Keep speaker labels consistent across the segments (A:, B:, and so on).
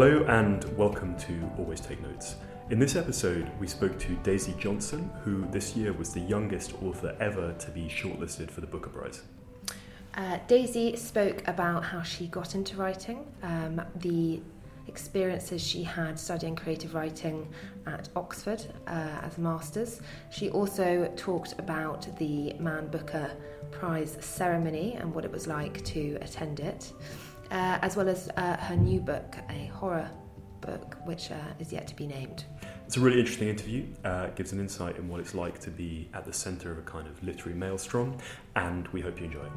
A: Hello and welcome to Always Take Notes. In this episode, we spoke to Daisy Johnson, who this year was the youngest author ever to be shortlisted for the Booker Prize.
B: Uh, Daisy spoke about how she got into writing, um, the experiences she had studying creative writing at Oxford uh, as a master's. She also talked about the Man Booker Prize ceremony and what it was like to attend it, uh, as well as uh, her new book, a horror book, which uh, is yet to be named.
A: It's a really interesting interview. Uh, it gives an insight in what it's like to be at the centre of a kind of literary maelstrom, and we hope you enjoy it.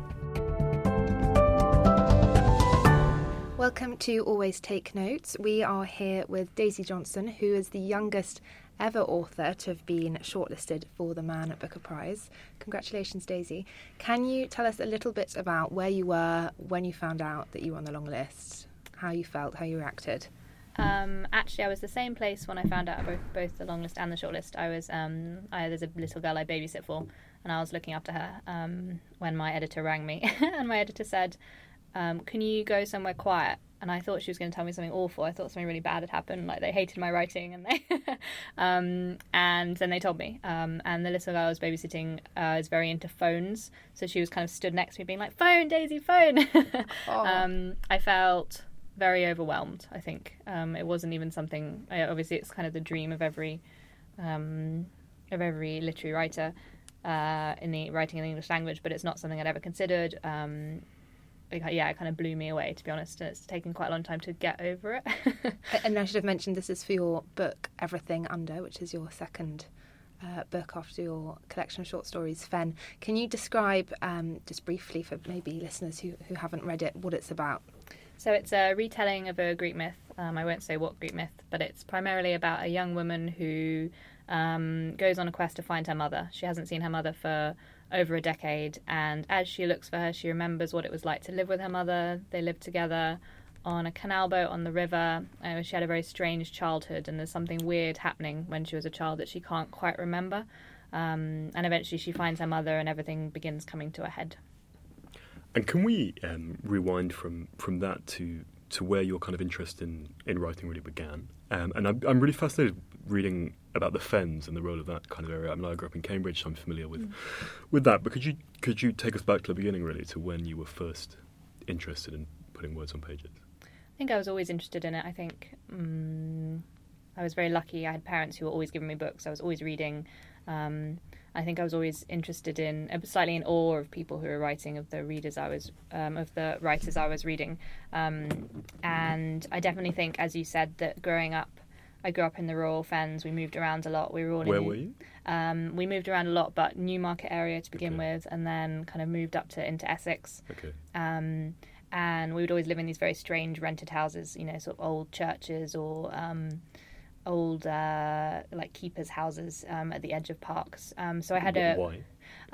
B: Welcome to Always Take Notes. We are here with Daisy Johnson, who is the youngest ever author to have been shortlisted for the Man Booker Prize. Congratulations, Daisy. Can you tell us a little bit about where you were when you found out that you were on the long list, how you felt, how you reacted?
C: Um, actually, I was the same place when I found out about both the long list and the short list. I was um, I, there's a little girl I babysit for, and I was looking after her um, when my editor rang me, and my editor said, um, "Can you go somewhere quiet?" And I thought she was going to tell me something awful. I thought something really bad had happened, like they hated my writing, and they um, and then they told me. Um, and the little girl I was babysitting uh, is very into phones, so she was kind of stood next to me, being like, "Phone, Daisy, phone."
B: Oh.
C: I felt very overwhelmed. I think um, it wasn't even something. I, obviously, it's kind of the dream of every um, of every literary writer uh, in the writing in the English language, but it's not something I'd ever considered. Um, yeah, it kind of blew me away to be honest, and it's taken quite a long time to get over it.
B: and I should have mentioned this is for your book Everything Under, which is your second. Uh, book after your collection of short stories, Fen. Can you describe, um, just briefly for maybe listeners who, who haven't read it, what it's about?
C: So it's a retelling of a Greek myth. Um, I won't say what Greek myth, but it's primarily about a young woman who um, goes on a quest to find her mother. She hasn't seen her mother for over a decade, and as she looks for her, she remembers what it was like to live with her mother. They lived together on a canal boat on the river. Uh, she had a very strange childhood, and there's something weird happening when she was a child that she can't quite remember. Um, and eventually, she finds her mother, and everything begins coming to a head.
A: And can we um, rewind from, from that to, to where your kind of interest in, in writing really began? Um, and I'm, I'm really fascinated reading about the Fens and the role of that kind of area. I mean, I grew up in Cambridge, so I'm familiar with
C: Mm.
A: with that. But could you could you take us back to the beginning, really, to when you were first interested in putting words on pages?
C: I think I was always interested in it. I think um, I was very lucky. I had parents who were always giving me books. I was always reading. Um, I think I was always interested in, uh, slightly in awe of people who were writing, of the readers I was, um, of the writers I was reading. Um, and I definitely think, as you said, that growing up, I grew up in the Royal Fens. We moved around a lot. We were all
A: Where
C: in,
A: were you?
C: Um, we moved around a lot, but Newmarket area to begin
A: Okay.
C: with, and then kind of moved up to into Essex.
A: Okay.
C: Um, and we would always live in these very strange rented houses, you know, sort of old churches or um, old uh, like keepers' houses um, at the edge of parks. Um, so I had a,
A: Why?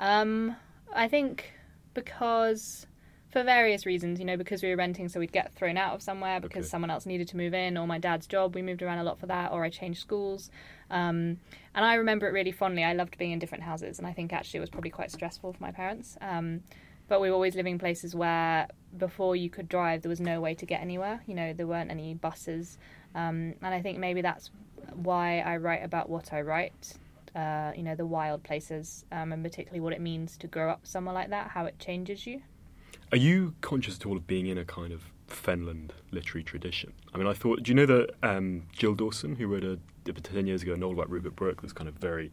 C: um, I think because for various reasons, you know, because we were renting, so we'd get thrown out of somewhere because
A: Okay.
C: someone else needed to move in, or my dad's job, we moved around a lot for that, or I changed schools. Um, and I remember it really fondly. I loved being in different houses, and I think actually it was probably quite stressful for my parents. Um, but we were always living in places where before you could drive, there was no way to get anywhere. You know, there weren't any buses. Um, and I think maybe that's why I write about what I write. Uh, you know, the wild places, um, and particularly what it means to grow up somewhere like that, how it changes you.
A: Are you conscious at all of being in a kind of Fenland literary tradition? I mean, I thought, do you know that um, Jill Dawson, who wrote a, about 10 years ago a novel about Rupert Brooke, was kind of very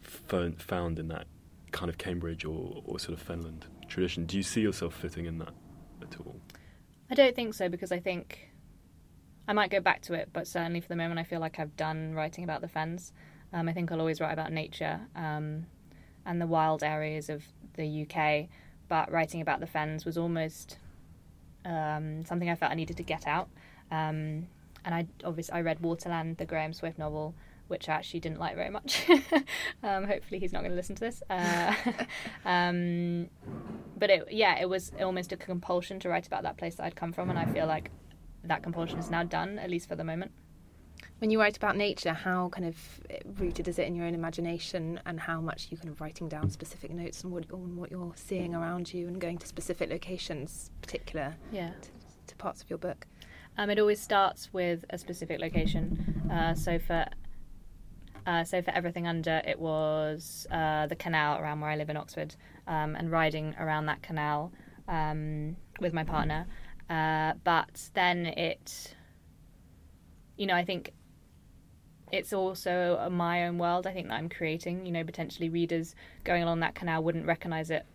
A: fo- found in that kind of Cambridge or, or sort of Fenland tradition? Do you see yourself fitting in that at all?
C: I don't think so because I think I might go back to it, but certainly for the moment, I feel like I've done writing about the fens. Um, I think I'll always write about nature um, and the wild areas of the UK, but writing about the fens was almost um, something I felt I needed to get out. Um, and I obviously I read Waterland, the Graham Swift novel, which I actually didn't like very much. um, hopefully, he's not going to listen to this. Uh, um, but it, yeah, it was almost a compulsion to write about that place that I'd come from, and I feel like that compulsion is now done, at least for the moment.
B: When you write about nature, how kind of rooted is it in your own imagination, and how much you kind of writing down specific notes on what, on what you're seeing around you, and going to specific locations, particular
C: Yeah.
B: to, to parts of your book?
C: Um, it always starts with a specific location. Uh, so for uh, so for everything under, it was uh, the canal around where I live in Oxford, um, and riding around that canal um, with my partner. Uh, but then it, you know, I think it's also my own world. I think that I'm creating. You know, potentially readers going along that canal wouldn't recognise it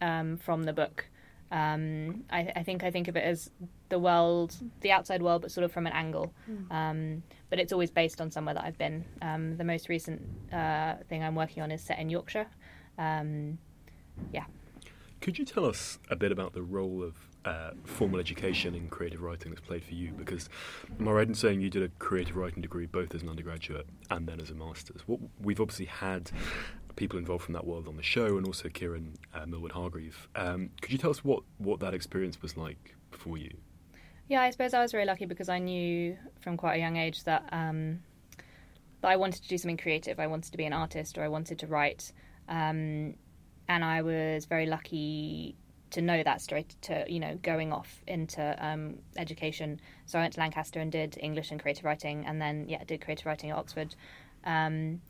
C: um, from the book. Um, I, I, think I think of it as the world, the outside world, but sort of from an angle. Mm. Um, but it's always based on somewhere that I've been. Um, the most recent uh, thing I'm working on is set in Yorkshire. Um, yeah.
A: Could you tell us a bit about the role of uh, formal education in creative writing that's played for you? Because am I right in saying you did a creative writing degree both as an undergraduate and then as a master's? What, we've obviously had people involved from that world on the show, and also Kiran uh, Millwood Hargrave. Um, could you tell us what, what that experience was like for you?
C: Yeah, I suppose I was very lucky because I knew from quite a young age that um, that I wanted to do something creative. I wanted to be an artist, or I wanted to write, um, and I was very lucky to know that straight to you know going off into um, education. So I went to Lancaster and did English and creative writing, and then yeah, did creative writing at Oxford. Um,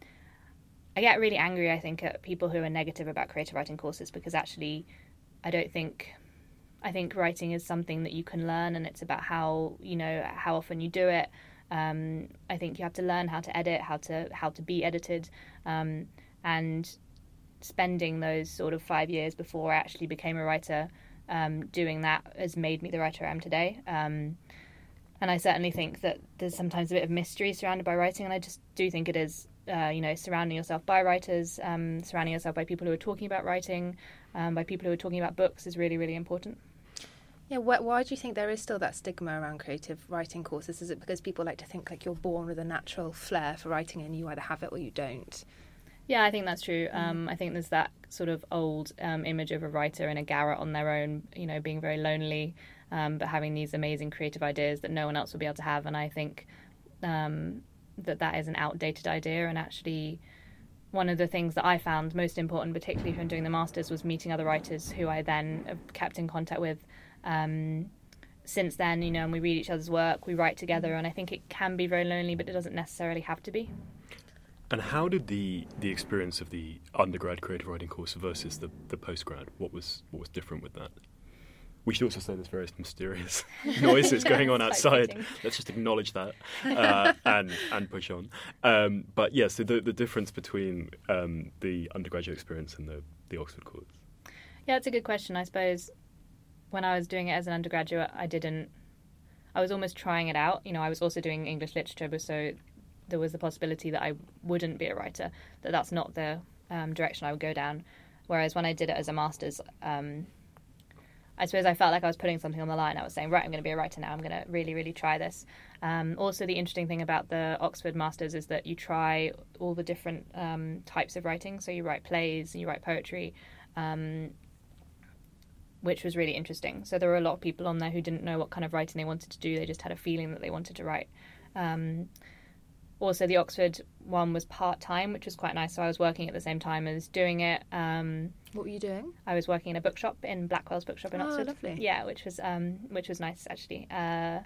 C: I get really angry, I think, at people who are negative about creative writing courses because actually, I don't think. I think writing is something that you can learn, and it's about how you know how often you do it. Um, I think you have to learn how to edit, how to how to be edited, um, and spending those sort of five years before I actually became a writer, um, doing that has made me the writer I am today. Um, and I certainly think that there's sometimes a bit of mystery surrounded by writing, and I just do think it is uh, you know, surrounding yourself by writers, um, surrounding yourself by people who are talking about writing, um, by people who are talking about books is really, really important.
B: Yeah, why, why, do you think there is still that stigma around creative writing courses? Is it because people like to think like you're born with a natural flair for writing and you either have it or you don't?
C: Yeah, I think that's true. Mm. Um, I think there's that sort of old um, image of a writer in a garret on their own, you know, being very lonely, um, but having these amazing creative ideas that no one else will be able to have. And I think um, that that is an outdated idea and actually one of the things that I found most important, particularly from doing the masters, was meeting other writers who I then kept in contact with. Um, since then, you know, and we read each other's work, we write together, and I think it can be very lonely, but it doesn't necessarily have to be.
A: And how did the the experience of the undergrad creative writing course versus the the postgrad? What was what was different with that? We should also say there's various mysterious noises going on outside. Let's just acknowledge that uh, and and push on. Um, but yes, yeah, so the the difference between um, the undergraduate experience and the the Oxford course.
C: Yeah, it's a good question. I suppose when I was doing it as an undergraduate, I didn't. I was almost trying it out. You know, I was also doing English literature, so there was the possibility that I wouldn't be a writer. That that's not the um, direction I would go down. Whereas when I did it as a master's, um, I suppose I felt like I was putting something on the line. I was saying, right, I'm going to be a writer now. I'm going to really, really try this. Um, also, the interesting thing about the Oxford Masters is that you try all the different um, types of writing. So you write plays you write poetry, um, which was really interesting. So there were a lot of people on there who didn't know what kind of writing they wanted to do. They just had a feeling that they wanted to write. Also, the Oxford one was part time, which was quite nice. So I was working at the same time as doing it. Um,
B: what were you doing?
C: I was working in a bookshop in Blackwell's bookshop in
B: oh,
C: Oxford.
B: lovely.
C: Yeah, which was um, which was nice actually. Uh,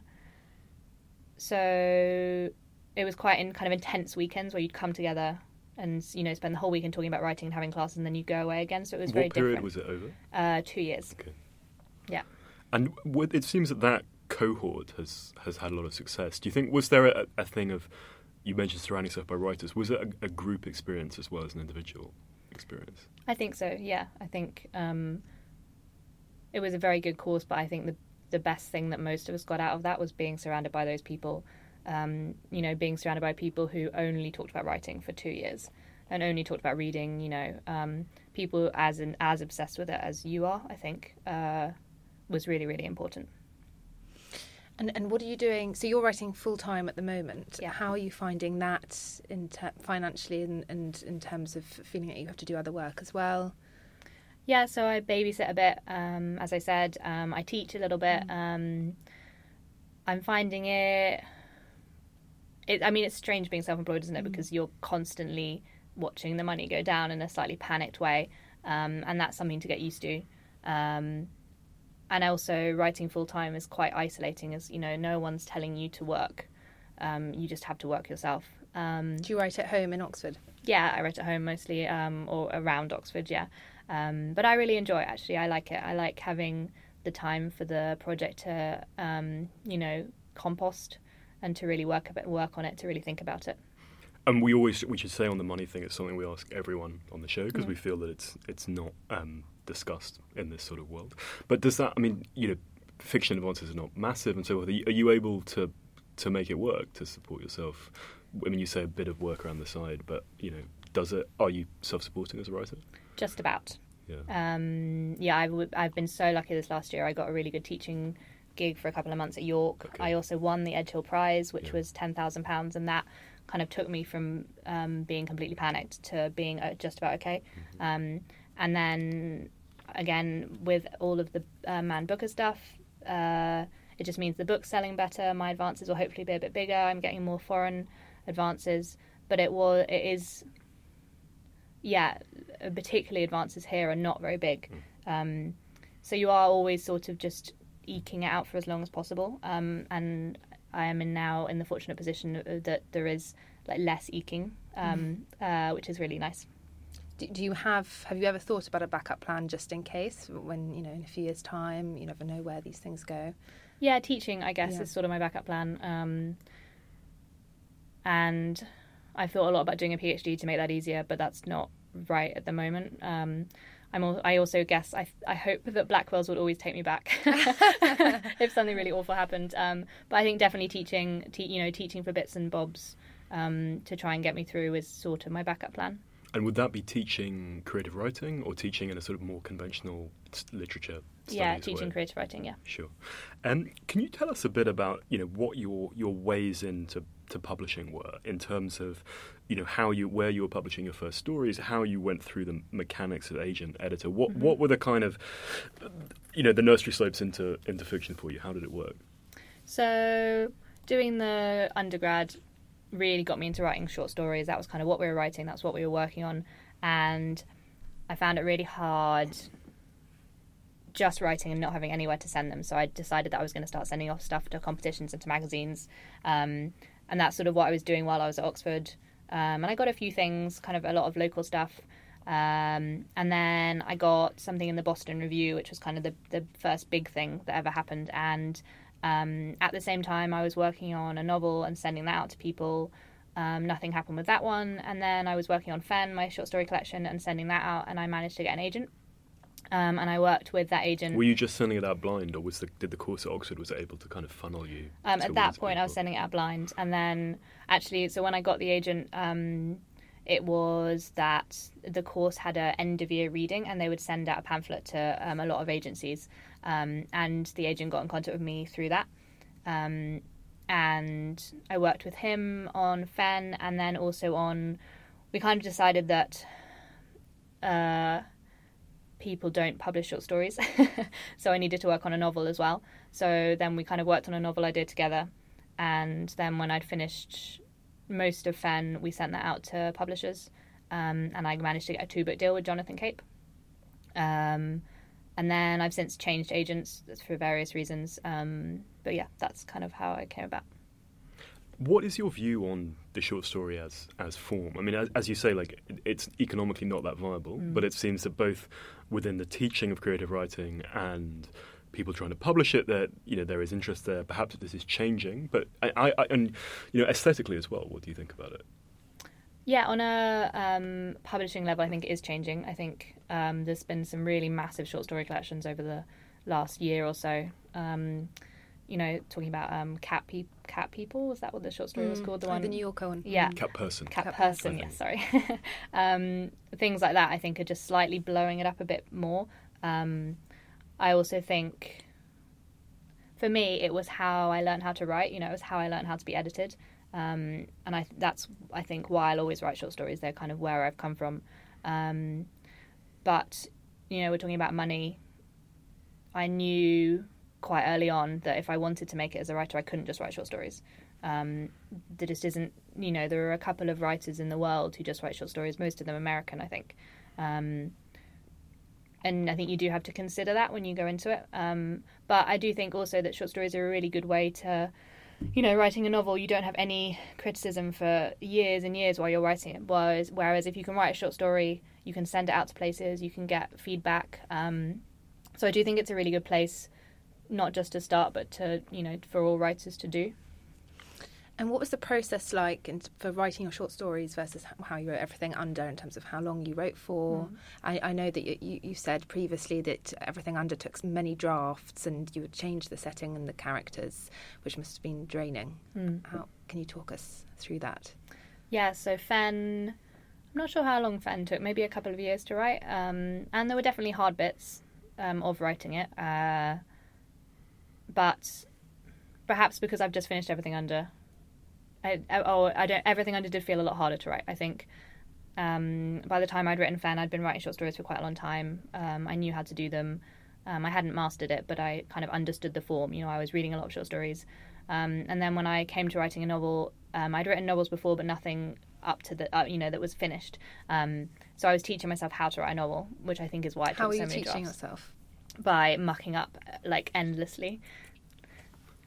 C: so it was quite in kind of intense weekends where you'd come together and you know spend the whole weekend talking about writing and having classes, and then you go away again. So it was
A: what
C: very
A: period
C: different.
A: was it over?
C: Uh, two years.
A: Okay.
C: Yeah.
A: And it seems that that cohort has has had a lot of success. Do you think was there a, a thing of you mentioned surrounding yourself by writers. Was it a, a, group experience as well as an individual experience?
C: I think so. Yeah, I think um, it was a very good course. But I think the the best thing that most of us got out of that was being surrounded by those people. Um, you know, being surrounded by people who only talked about writing for two years and only talked about reading. You know, um, people as in, as obsessed with it as you are. I think uh, was really really important.
B: And and what are you doing? So you're writing full time at the moment.
C: Yeah.
B: How are you finding that in ter- financially and, and in terms of feeling that you have to do other work as well?
C: Yeah, so I babysit a bit. Um, as I said, um, I teach a little bit. Mm. Um, I'm finding it, it. I mean, it's strange being self-employed, isn't it? Mm. Because you're constantly watching the money go down in a slightly panicked way, um, and that's something to get used to. Um, and also writing full time is quite isolating, as you know, no one's telling you to work. Um, you just have to work yourself. Um,
B: Do you write at home in Oxford?
C: yeah, I write at home mostly, um, or around Oxford. Yeah, um, but I really enjoy it. Actually, I like it. I like having the time for the project to, um, you know, compost and to really work a bit, work on it, to really think about it.
A: And we always we should say on the money thing, it's something we ask everyone on the show because
C: Mm.
A: we feel that it's it's not um, discussed in this sort of world. But does that? I mean, you know, fiction advances are not massive and so forth. Are you, are you able to to make it work to support yourself? I mean, you say a bit of work around the side, but you know, does it? Are you self-supporting as a writer?
C: Just about.
A: Yeah.
C: Um, yeah, I've, I've been so lucky this last year. I got a really good teaching gig for a couple of months at York.
A: Okay.
C: I also won the Edge Hill Prize, which
A: Yeah.
C: was ten thousand pounds, and that kind of took me from um, being completely panicked to being uh, just about okay. Um, and then again with all of the uh, Man Booker stuff, uh, it just means the book's selling better. My advances will hopefully be a bit bigger. I'm getting more foreign advances, but it was it is yeah, particularly advances here are not very big. Um, so you are always sort of just eking it out for as long as possible. Um, and I am in now in the fortunate position that there is like less eking, um, uh, which is really nice.
B: Do, do you have have you ever thought about a backup plan just in case when you know in a few years' time you never know where these things go?
C: Yeah, teaching, I guess,
B: Yeah.
C: is sort of my backup plan. Um, and I thought a lot about doing a PhD to make that easier, but that's not right at the moment. Um, I'm al- I also guess I I hope that Blackwell's would always take me back if something really awful happened. Um, but I think definitely teaching, te- you know, teaching for bits and bobs um, to try and get me through is sort of my backup plan.
A: And would that be teaching creative writing or teaching in a sort of more conventional literature?
C: yeah, teaching
A: way?
C: creative writing. Yeah.
A: Sure. Um, can you tell us a bit about you know what your your ways into to publishing were in terms of you know how you where you were publishing your first stories, how you went through the mechanics of agent editor. What
C: Mm-hmm.
A: what were the kind of you know the nursery slopes into into fiction for you? How did it work?
C: So doing the undergrad really got me into writing short stories. That was kind of what we were writing. That's what we were working on, and I found it really hard just writing and not having anywhere to send them. So I decided that I was going to start sending off stuff to competitions and to magazines, um, and that's sort of what I was doing while I was at Oxford. Um, and I got a few things, kind of a lot of local stuff. Um, and then I got something in the Boston Review, which was kind of the, the first big thing that ever happened. And um, at the same time, I was working on a novel and sending that out to people. Um, nothing happened with that one. And then I was working on Fen, my short story collection, and sending that out. And I managed to get an agent. Um, and I worked with that agent.
A: Were you just sending it out blind, or was the did the course at Oxford was it able to kind of funnel you?
C: Um, at that point, I was sending it out blind, and then actually, so when I got the agent, um, it was that the course had a end of year reading, and they would send out a pamphlet to um, a lot of agencies, um, and the agent got in contact with me through that. Um, and I worked with him on Fen, and then also on. We kind of decided that uh, people don't publish short stories, so I needed to work on a novel as well. So then we kind of worked on a novel idea together, and then when I'd finished most of Fen, we sent that out to publishers, um, and I managed to get a two book deal with Jonathan Cape. Um, and then I've since changed agents for various reasons. Um, but yeah, that's kind of how I came about.
A: What is your view on the short story as as form? I mean, as, as you say, like it's economically not that viable,
C: Mm.
A: but it seems that both within the teaching of creative writing and people trying to publish it, that you know there is interest there. Perhaps this is changing, but I, I, I and you know aesthetically as well. What do you think about it?
C: Yeah, on a um, publishing level, I think it is changing. I think um, there's been some really massive short story collections over the last year or so. Um, you know, talking about um, cat pe- cat people. Was that what the short story was
B: Mm.
C: called? The
B: Oh,
C: one,
B: the New Yorker one.
C: Yeah.
A: Cat person.
C: cat,
B: Cat
C: person.
A: person.
C: Yes, sorry. um, things like that, I think, are just slightly blowing it up a bit more. Um, I also think, for me, it was how I learned how to write. You know, it was how I learned how to be edited. Um, and I that's I think why I'll always write short stories. They're kind of where I've come from. Um, but you know, we're talking about money. I knew quite early on that if I wanted to make it as a writer, I couldn't just write short stories. Um, there just isn't, you know, there are a couple of writers in the world who just write short stories. Most of them American, I think. Um, and I think you do have to consider that when you go into it. Um, but I do think also that short stories are a really good way to, you know, writing a novel. You don't have any criticism for years and years while you're writing it. Whereas, whereas if you can write a short story, you can send it out to places, you can get feedback. Um, so I do think it's a really good place, not just to start, but to you know, for all writers to do.
B: And what was the process like in, for writing your short stories versus how you wrote everything under in terms of how long you wrote for? Mm. I, I, know that you, you, said previously that everything under took many drafts and you would change the setting and the characters, which must have been draining. Mm. How Can you talk us through that?
C: Yeah, so Fen, I'm not sure how long Fen took, maybe a couple of years to write. Um, and there were definitely hard bits um, of writing it. Uh, but perhaps because I've just finished everything under I, oh, I don't. Everything under did feel a lot harder to write. I think. Um, by the time I'd written Fen, I'd been writing short stories for quite a long time. Um, I knew how to do them. Um, I hadn't mastered it, but I kind of understood the form. You know, I was reading a lot of short stories. Um, and then when I came to writing a novel, um, I'd written novels before, but nothing up to the, uh, you know, that was finished. Um, so I was teaching myself how to write a novel, which I think is why it
B: how
C: took so
B: many
C: drafts. How
B: are you teaching yourself?
C: By mucking up like endlessly.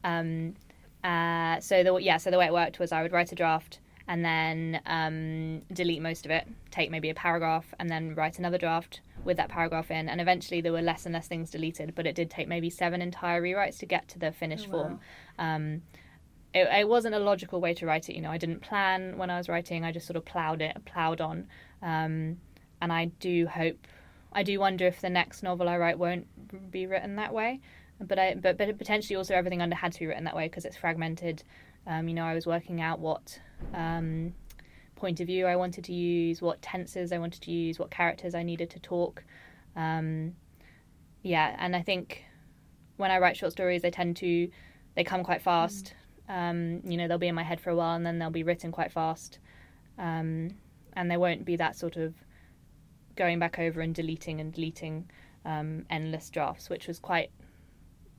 C: Um, uh, so the yeah, so the way it worked was I would write a draft and then um, delete most of it, take maybe a paragraph, and then write another draft with that paragraph in. And eventually there were less and less things deleted, but it did take maybe seven entire rewrites to get to the finished oh, wow. form. Um, it, it, wasn't a logical way to write it. You know, I didn't plan when I was writing. I just sort of ploughed it, ploughed on. Um, and I do hope, I do wonder if the next novel I write won't be written that way but I but but potentially also everything under had to be written that way because it's fragmented. Um, you know, I was working out what um, point of view I wanted to use, what tenses I wanted to use, what characters I needed to talk. Um, yeah, and I think when I write short stories, they tend to they come quite fast. Mm. you know, they'll be in my head for a while and then they'll be written quite fast, um, and there won't be that sort of going back over and deleting and deleting um, endless drafts, which was quite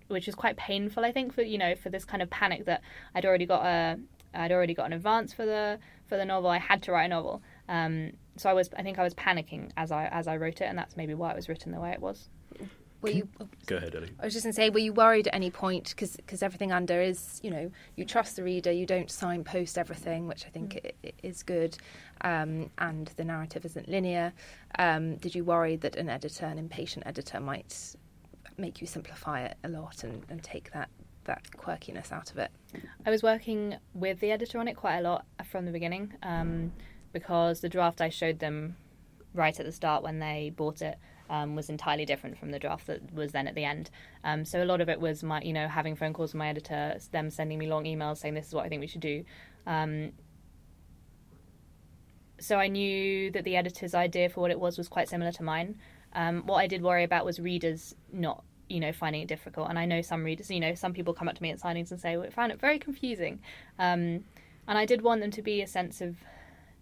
C: which was quite painful, I think, for you know, for this kind of panic that I'd already got a, I'd already got an advance for the for the novel. I had to write a novel, um, so I was, I think, I was panicking as I as I wrote it, and that's maybe why it was written the way it was.
B: Were you?
A: Go ahead, Ellie.
B: I was just going to say, were you worried at any point because everything under is, you know, you trust the reader, you don't signpost everything, which I think mm. is good, um, and the narrative isn't linear. Um, did you worry that an editor, an impatient editor, might make you simplify it a lot and, and take that that quirkiness out of it.
C: I was working with the editor on it quite a lot from the beginning um, because the draft I showed them right at the start when they bought it um, was entirely different from the draft that was then at the end. Um, so a lot of it was my, you know, having phone calls with my editor, them sending me long emails saying this is what I think we should do. Um, so I knew that the editor's idea for what it was was quite similar to mine. Um, what I did worry about was readers not, you know, finding it difficult. And I know some readers, you know, some people come up to me at signings and say, well, I found it very confusing. Um, and I did want them to be a sense of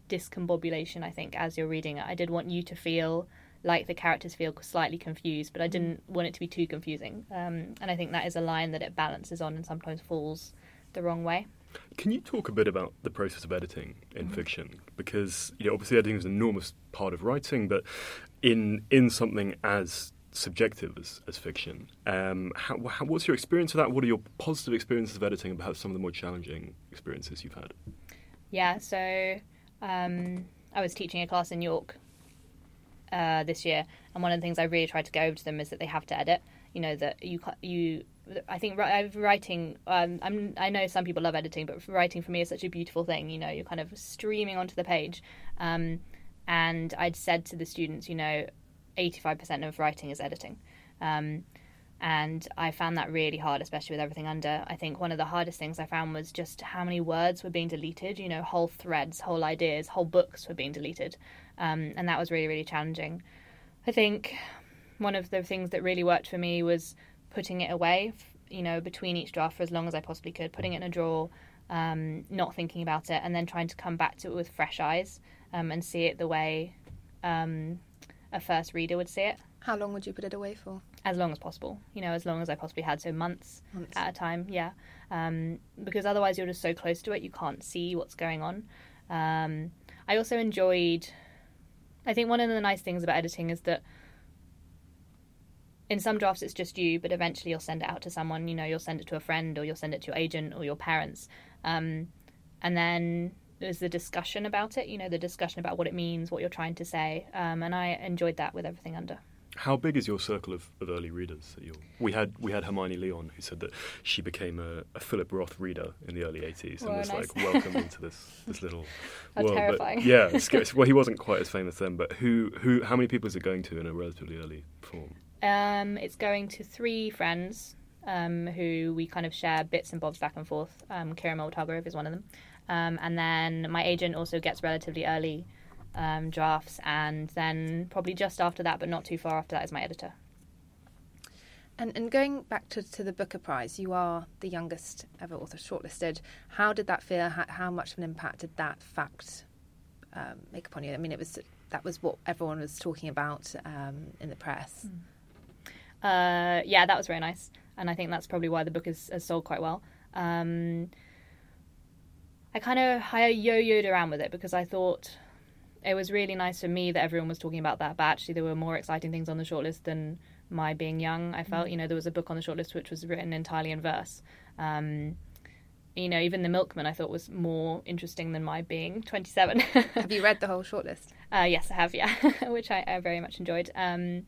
C: discombobulation, I think, as you're reading it. I did want you to feel like the characters feel slightly confused, but I didn't want it to be too confusing. Um, and I think that is a line that it balances on and sometimes falls the wrong way.
A: Can you talk a bit about the process of editing in mm-hmm. fiction? Because you know, obviously, editing is an enormous part of writing, but in in something as subjective as, as fiction. Um, how, how, what's your experience of that? What are your positive experiences of editing and perhaps some of the more challenging experiences you've had?
C: Yeah, so um, I was teaching a class in York uh, this year, and one of the things I really tried to go over to them is that they have to edit. You know that you you. I think writing. Um, I'm, I know some people love editing, but writing for me is such a beautiful thing. You know, you're kind of streaming onto the page. Um, and I'd said to the students, you know, 85% of writing is editing. Um, and I found that really hard, especially with everything under. I think one of the hardest things I found was just how many words were being deleted. You know, whole threads, whole ideas, whole books were being deleted, um, and that was really, really challenging. I think one of the things that really worked for me was putting it away, you know, between each draft for as long as I possibly could, putting it in a drawer, um, not thinking about it, and then trying to come back to it with fresh eyes um, and see it the way um, a first reader would see it.
B: How long would you put it away for?
C: As long as possible. You know, as long as I possibly had, so months, months. at a time. Yeah, um, because otherwise you're just so close to it, you can't see what's going on. Um, I also enjoyed. I think one of the nice things about editing is that in some drafts it's just you, but eventually you'll send it out to someone. You know, you'll send it to a friend, or you'll send it to your agent or your parents, um, and then there's the discussion about it. You know, the discussion about what it means, what you're trying to say, um, and I enjoyed that with everything under.
A: How big is your circle of, of early readers? We had we had Hermione Leon, who said that she became a, a Philip Roth reader in the early '80s and was nice. like welcomed into this this little
C: world.
A: Terrifying. But yeah, well, he wasn't quite as famous then. But who who how many people is it going to in a relatively early form?
C: Um, it's going to three friends um, who we kind of share bits and bobs back and forth. Um, Kiran Millwood Hargrave is one of them, um, and then my agent also gets relatively early um, drafts, and then probably just after that, but not too far after that, is my editor.
B: And, and going back to, to the Booker Prize, you are the youngest ever author shortlisted. How did that feel? How, how much of an impact did that fact um, make upon you? I mean, it was that was what everyone was talking about um, in the press. Mm.
C: Uh, yeah, that was very nice, and I think that's probably why the book has, has sold quite well. Um, I kind of I yo-yoed around with it because I thought it was really nice for me that everyone was talking about that, but actually there were more exciting things on the shortlist than my being young. I felt, mm. you know, there was a book on the shortlist which was written entirely in verse. Um, you know, even The Milkman I thought was more interesting than my being 27.
B: have you read the whole shortlist?
C: Uh, yes, I have, yeah, which I, I, very much enjoyed. Um,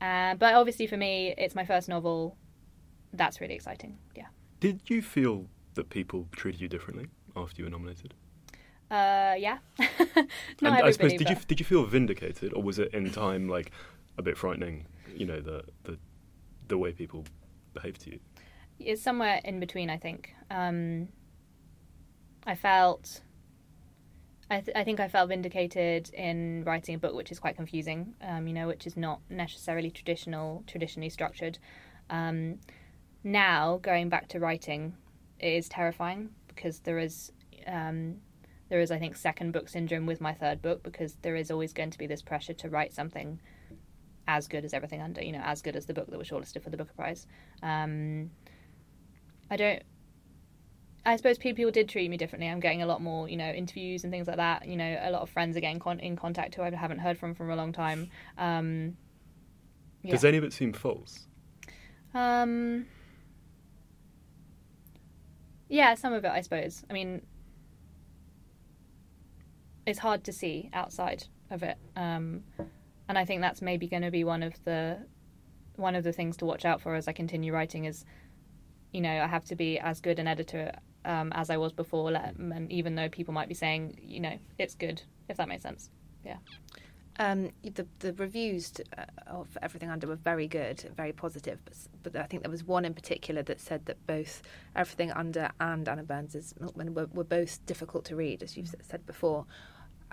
C: uh, but obviously for me, it's my first novel. That's really exciting, yeah.
A: Did you feel that people treated you differently after you were nominated?
C: Uh, yeah.
A: no, I suppose did you did you feel vindicated, or was it in time like a bit frightening? You know the the the way people behave to you.
C: It's somewhere in between, I think. Um, I felt. I, th- I think I felt vindicated in writing a book which is quite confusing, um, you know, which is not necessarily traditional, traditionally structured. Um, now, going back to writing, it is terrifying because there is um, there is, I think, second book syndrome with my third book because there is always going to be this pressure to write something as good as everything under, you know, as good as the book that was shortlisted for the Booker Prize. Um, I don't. I suppose people did treat me differently. I'm getting a lot more, you know, interviews and things like that. You know, a lot of friends are getting con- in contact who I haven't heard from for a long time. Um,
A: yeah. Does any of it seem false?
C: Um, yeah, some of it, I suppose. I mean, it's hard to see outside of it. Um, and I think that's maybe going to be one of the one of the things to watch out for as I continue writing is, you know, I have to be as good an editor um, as I was before, and even though people might be saying, you know, it's good, if that makes sense. Yeah.
B: Um, the the reviews uh, of everything under were very good, very positive. But, but I think there was one in particular that said that both everything under and Anna Burns's Milkman were, were both difficult to read, as you've said before.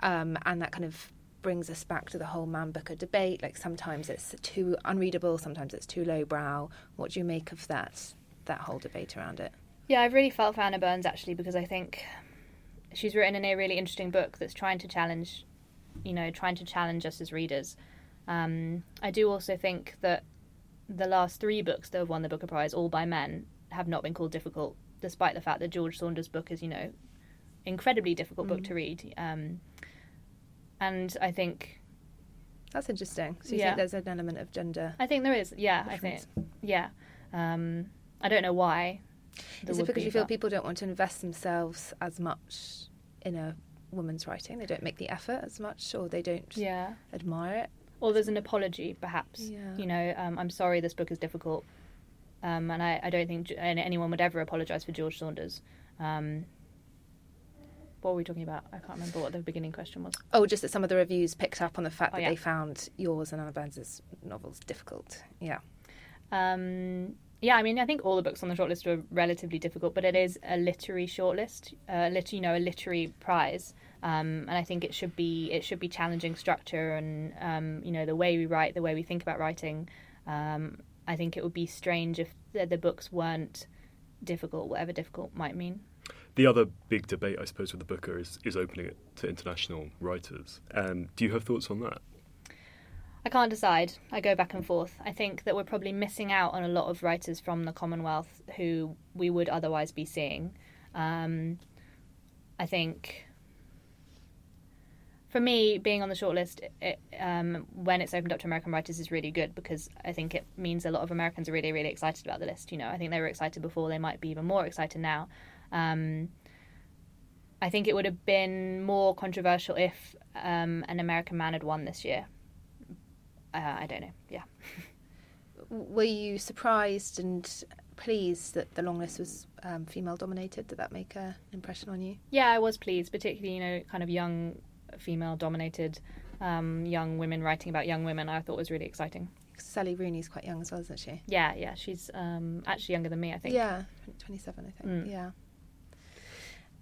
B: Um, and that kind of brings us back to the whole Man Booker debate. Like sometimes it's too unreadable, sometimes it's too lowbrow. What do you make of that? That whole debate around it.
C: Yeah, I've really felt for Anna Burns actually because I think she's written a really interesting book that's trying to challenge, you know, trying to challenge us as readers. Um, I do also think that the last three books that have won the Booker Prize, all by men, have not been called difficult, despite the fact that George Saunders' book is, you know, incredibly difficult mm. book to read. Um, and I think
B: that's interesting. So you yeah. think there's an element of gender?
C: I think there is. Yeah, difference. I think. Yeah, um, I don't know why.
B: Is it because be, you feel people don't want to invest themselves as much in a woman's writing? They don't make the effort as much, or they don't yeah. admire it.
C: Or there's an apology, perhaps. Yeah. You know, um, I'm sorry this book is difficult, um, and I, I, don't think anyone would ever apologise for George Saunders. Um, what were we talking about? I can't remember what the beginning question was.
B: Oh, just that some of the reviews picked up on the fact oh, that yeah. they found yours and Anna Burns's novels difficult. Yeah.
C: Um, yeah, I mean, I think all the books on the shortlist were relatively difficult, but it is a literary shortlist, uh, lit- you know, a literary prize, um, and I think it should be it should be challenging structure and um, you know the way we write, the way we think about writing. Um, I think it would be strange if the, the books weren't difficult, whatever difficult might mean.
A: The other big debate, I suppose, with the Booker is, is opening it to international writers. Um, do you have thoughts on that?
C: I can't decide. I go back and forth. I think that we're probably missing out on a lot of writers from the Commonwealth who we would otherwise be seeing. Um, I think for me, being on the shortlist it, um, when it's opened up to American writers is really good because I think it means a lot of Americans are really, really excited about the list. You know, I think they were excited before; they might be even more excited now. Um, I think it would have been more controversial if um, an American man had won this year. Uh, I don't know. Yeah.
B: Were you surprised and pleased that the long list was um, female dominated? Did that make an impression on you?
C: Yeah, I was pleased, particularly you know, kind of young, female dominated, um, young women writing about young women. I thought was really exciting.
B: Sally Rooney's quite young as well, isn't she?
C: Yeah, yeah, she's um, actually younger than me. I think.
B: Yeah, twenty-seven. I think. Mm. Yeah.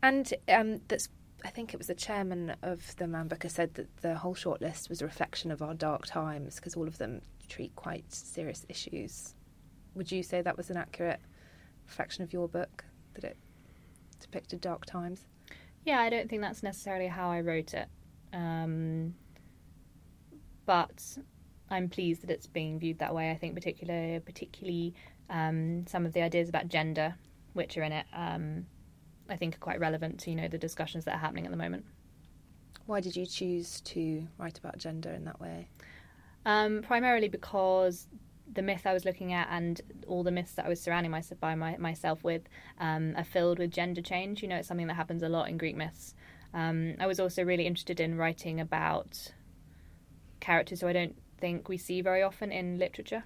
B: And um, that's I think it was the chairman of the Man Booker said that the whole shortlist was a reflection of our dark times because all of them treat quite serious issues. Would you say that was an accurate reflection of your book, that it depicted dark times?
C: Yeah, I don't think that's necessarily how I wrote it. Um, but I'm pleased that it's being viewed that way. I think particularly, particularly um, some of the ideas about gender, which are in it, um, I think are quite relevant to you know the discussions that are happening at the moment.
B: Why did you choose to write about gender in that way?
C: Um, primarily because the myth I was looking at and all the myths that I was surrounding myself by my, myself with um, are filled with gender change. You know, it's something that happens a lot in Greek myths. Um, I was also really interested in writing about characters who I don't think we see very often in literature.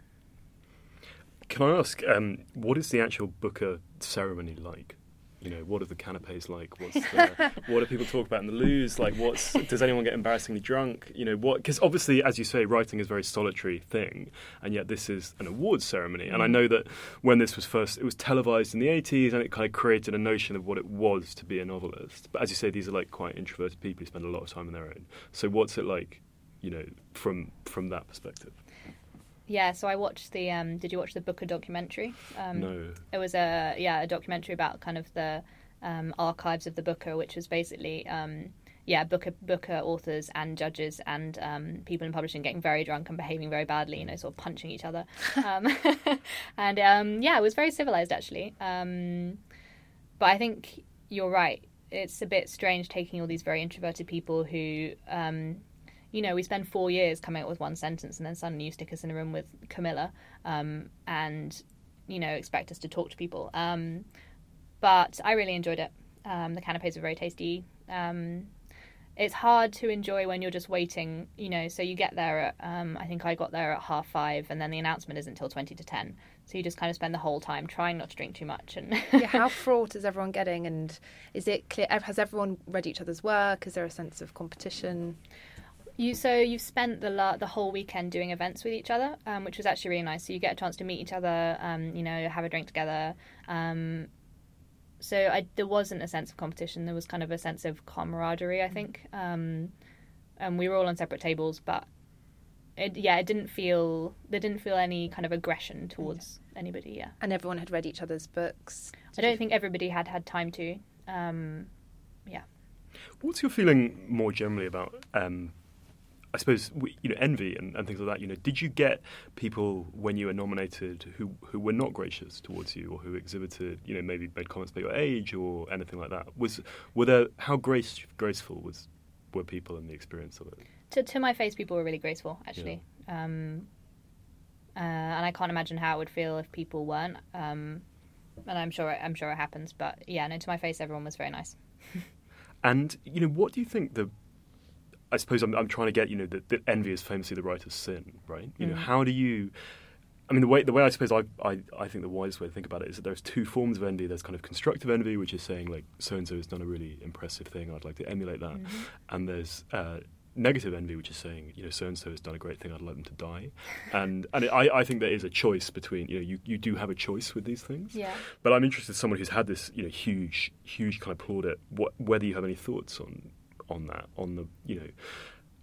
A: Can I ask, um, what is the actual Booker ceremony like? You know, what are the canapes like? What's the, what do people talk about in the loos? Like, what's does anyone get embarrassingly drunk? You know, what? Because obviously, as you say, writing is a very solitary thing, and yet this is an awards ceremony. And I mm. know that when this was first, it was televised in the '80s, and it kind of created a notion of what it was to be a novelist. But as you say, these are like quite introverted people who spend a lot of time on their own. So, what's it like, you know, from from that perspective?
C: Yeah, so I watched the. Um, did you watch the Booker documentary?
A: Um, no.
C: It was a yeah a documentary about kind of the um, archives of the Booker, which was basically um, yeah Booker Booker authors and judges and um, people in publishing getting very drunk and behaving very badly, you know, sort of punching each other, um, and yeah, it was very civilized actually. but I think you're right. It's a bit strange taking all these very introverted people who you know, we spend four years coming up with one sentence, and then suddenly you stick us in a room with Camilla, um, and you know, expect us to talk to people. Um, but I really enjoyed it. Um, the canapes were very tasty. Um, it's hard to enjoy when you're just waiting, you know. So you get there at, um, I think I got there at half five, and then the announcement isn't until twenty to ten. So you just kind of spend the whole time trying not to drink too much. And
B: yeah, how fraught is everyone getting? And is it clear? Has everyone read each other's work? Is there a sense of competition?
C: You so you've spent the la- the whole weekend doing events with each other, um, which was actually really nice. So you get a chance to meet each other, um, you know, have a drink together. Um, so I, there wasn't a sense of competition. There was kind of a sense of camaraderie, I think. Um, and we were all on separate tables, but it, yeah, it didn't feel there didn't feel any kind of aggression towards anybody. Yeah,
B: and everyone had read each other's books.
C: Did I don't you... think everybody had had time to. Um, yeah.
A: What's your feeling more generally about um, I suppose you know envy and, and, things like that. You know, did you get people when you were nominated who who were not gracious towards you or who exhibited you know maybe made comments about your age or anything like that? Was were there how grace graceful was were people in the experience of it?
C: To to my face, people were really graceful actually. Yeah. Um, uh, and I can't imagine how it would feel if people weren't. Um, and I'm sure I'm sure it happens, but yeah, no. To my face, everyone was very nice.
A: and you know, what do you think the I suppose I'm, I'm trying to get you know that, envy is famously the writer's sin, right? You mm. know, how do you? I mean, the way the way I suppose I, I I think the wisest way to think about it is that there's two forms of envy. There's kind of constructive envy, which is saying like so and so has done a really impressive thing. I'd like to emulate that, mm-hmm. and there's uh, negative envy, which is saying, you know, so and so has done a great thing. I'd like them to die, and and it, I, I think there is a choice between, you know, you, you do have a choice with these things.
C: Yeah.
A: But I'm interested in someone who's had this, you know, huge huge kind of plaudit. What whether you have any thoughts on on that, on the you know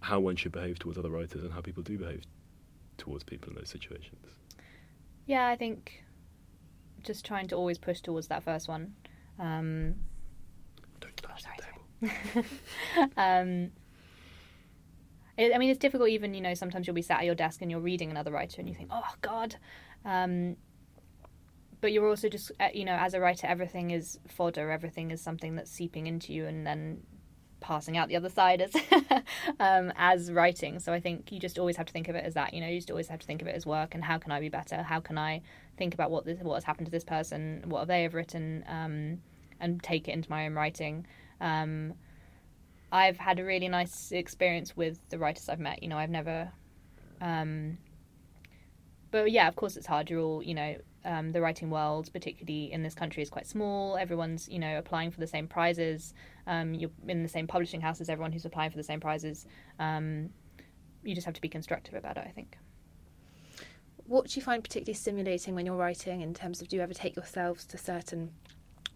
A: how one should behave towards other writers and how people do behave towards people in those situations.
C: Yeah, I think just trying to always push towards that first one. Um,
A: Don't touch oh, the table.
C: um, it, I mean, it's difficult. Even you know, sometimes you'll be sat at your desk and you're reading another writer, and you think, "Oh God." Um, but you're also just, uh, you know, as a writer, everything is fodder. Everything is something that's seeping into you, and then passing out the other side as um, as writing. So I think you just always have to think of it as that. You know, you just always have to think of it as work and how can I be better? How can I think about what this, what has happened to this person? What have they have written? Um, and take it into my own writing. Um, I've had a really nice experience with the writers I've met. You know, I've never. Um, but yeah, of course, it's hard. You're all, you know, um, the writing world, particularly in this country, is quite small. Everyone's, you know, applying for the same prizes. Um, you're in the same publishing house as everyone who's applying for the same prizes. Um, you just have to be constructive about it, I think.
B: What do you find particularly stimulating when you're writing in terms of do you ever take yourselves to certain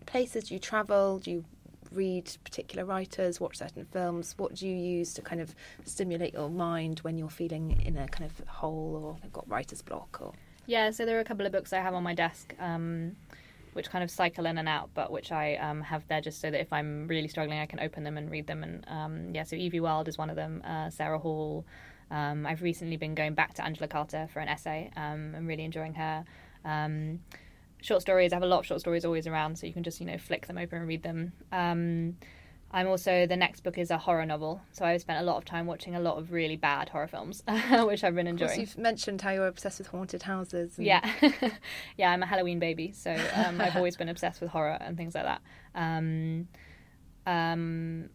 B: places? Do you travel? Do you read particular writers, watch certain films? What do you use to kind of stimulate your mind when you're feeling in a kind of hole or got writer's block? Or
C: yeah, so there are a couple of books I have on my desk. Um, which kind of cycle in and out, but which I um, have there just so that if I'm really struggling, I can open them and read them. And um, yeah, so Evie Wyld is one of them. Uh, Sarah Hall. Um, I've recently been going back to Angela Carter for an essay. Um, I'm really enjoying her. Um, short stories. I have a lot of short stories always around, so you can just you know flick them open and read them. I'm also the next book is a horror novel, so I've spent a lot of time watching a lot of really bad horror films, which I've been enjoying.
B: So you've mentioned how you're obsessed with haunted houses.
C: And... Yeah, yeah, I'm a Halloween baby, so um, I've always been obsessed with horror and things like that. Um, um,